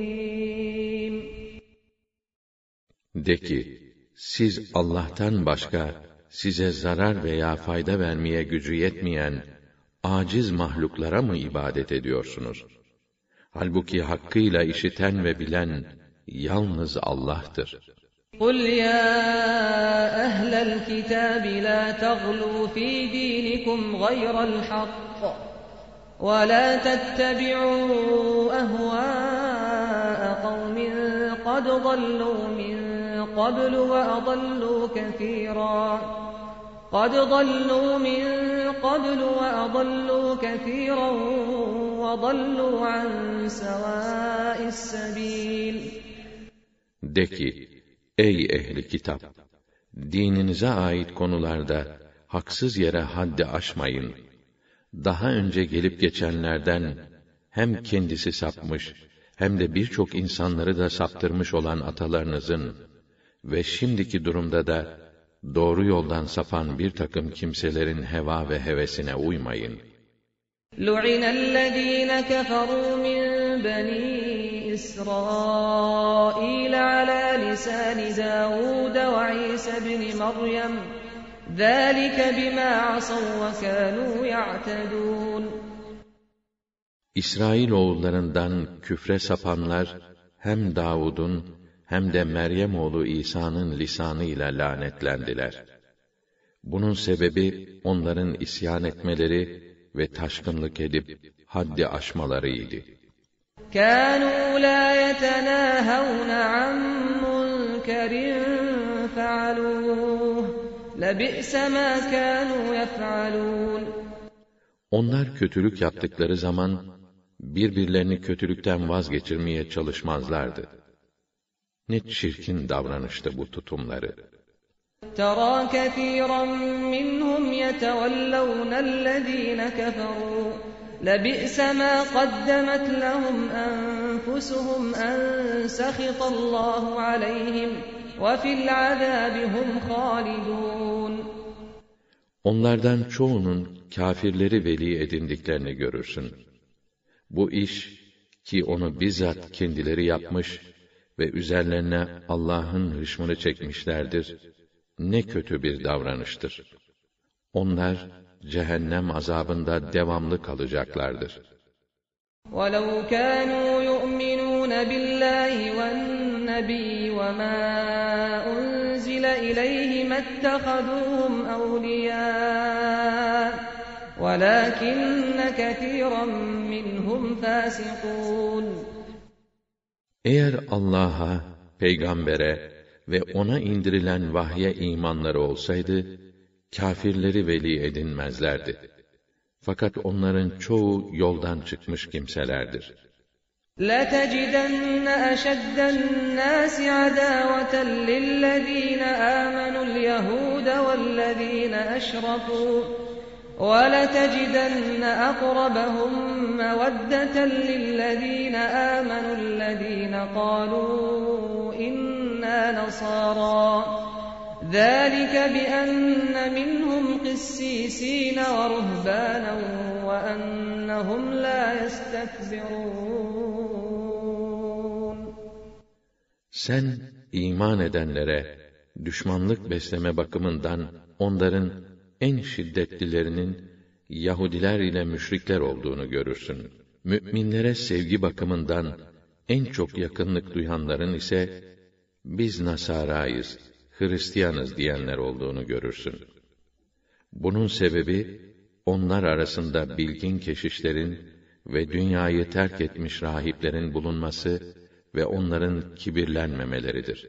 De ki, siz Allah'tan başka size zarar veya fayda vermeye gücü yetmeyen aciz mahluklara mı ibadet ediyorsunuz? Halbuki hakkıyla işiten ve bilen yalnız Allah'tır. قل يا أهل الكتاب لا تغلوا في دينكم غير الحق ولا تتبعوا أهواء قوم قد ضلوا من قبل وأضلوا كثيرا قد ضلوا من قبل وأضلوا كثيرا وضلوا عن سواء السبيل De ki, ey ehli kitap! Dininize ait konularda haksız yere haddi aşmayın. daha önce gelip geçenlerden hem kendisi sapmış hem de birçok insanları da saptırmış olan atalarınızın ve şimdiki durumda da doğru yoldan sapan bir takım kimselerin heva ve hevesine uymayın. لُعِنَ الَّذ۪ينَ كَفَرُوا مِنْ بَن۪ي إِسْرَائِيلَ عَلَى لِسَانِ دَاوُودَ وَعِيسَى بْنِ مَرْيَمَ ذَٰلِكَ بِمَا عَصَوْا وَكَانُوا يَعْتَدُونَ İsrail oğullarından küfre sapanlar hem Davud'un hem de Meryem oğlu İsa'nın lisanı ile lanetlendiler. Bunun sebebi onların isyan etmeleri ve taşkınlık edip haddi aşmalarıydı. كانوا لا يتناهون عن منكر فعلوه لبئس ما كانوا يفعلون Onlar kötülük yaptıkları zaman birbirlerini kötülükten vazgeçirmeye çalışmazlardı. Ne çirkin davranıştı bu tutumları. ترى كثيرا منهم يتولون الذين كفروا لبئس ما قدمت لهم أنفسهم أن سخط الله عليهم وفي العذاب هم خالدون Onlardan çoğunun kafirleri veli edindiklerini görürsün. Bu iş ki onu bizzat kendileri yapmış ve üzerlerine Allah'ın hışmını çekmişlerdir, ne kötü bir davranıştır. Onlar cehennem azabında devamlı kalacaklardır. وَلَوْ كَانُوا يُؤْمِنُونَ بِاللَّهِ وَالنَّبِيِّ وَمَا أُنزِلَ إِلَيْهِ مَا اتَّخَذُوهُمْ أَوْلِيَاءَ وَلَكِنَّ كَثِيرًا مِّنْهُمْ فَاسِقُونَ Eğer Allah'a, peygambere ve ona indirilen vahye imanları olsaydı, kâfirleri veli edinmezlerdi. Fakat onların çoğu yoldan çıkmış kimselerdir. لَتَجِدَنَّ أَشَدَّ النَّاسِ عَدَاوَةً لِلَّذ۪ينَ آمَنُوا الْيَهُودَ وَالَّذ۪ينَ أَشْرَكُوا وَلَتَجِدَنَّ أَقْرَبَهُمْ مَوَدَّةً لِلَّذ۪ينَ آمَنُوا الَّذ۪ينَ قَالُوا إِنَّا نَصَارَى ذَٰلِكَ بِأَنَّ مِنْهُمْ قِسِّيسِينَ وَرُهْبَانًا وَأَنَّهُمْ لَا يَسْتَكْبِرُونَ Sen iman edenlere düşmanlık besleme bakımından onların en şiddetlilerinin Yahudiler ile müşrikler olduğunu görürsün. Müminlere sevgi bakımından en çok yakınlık duyanların ise biz Nasarayız, Hristiyanız diyenler olduğunu görürsün. Bunun sebebi onlar arasında bilgin keşişlerin ve dünyayı terk etmiş rahiplerin bulunması ve onların kibirlenmemeleridir.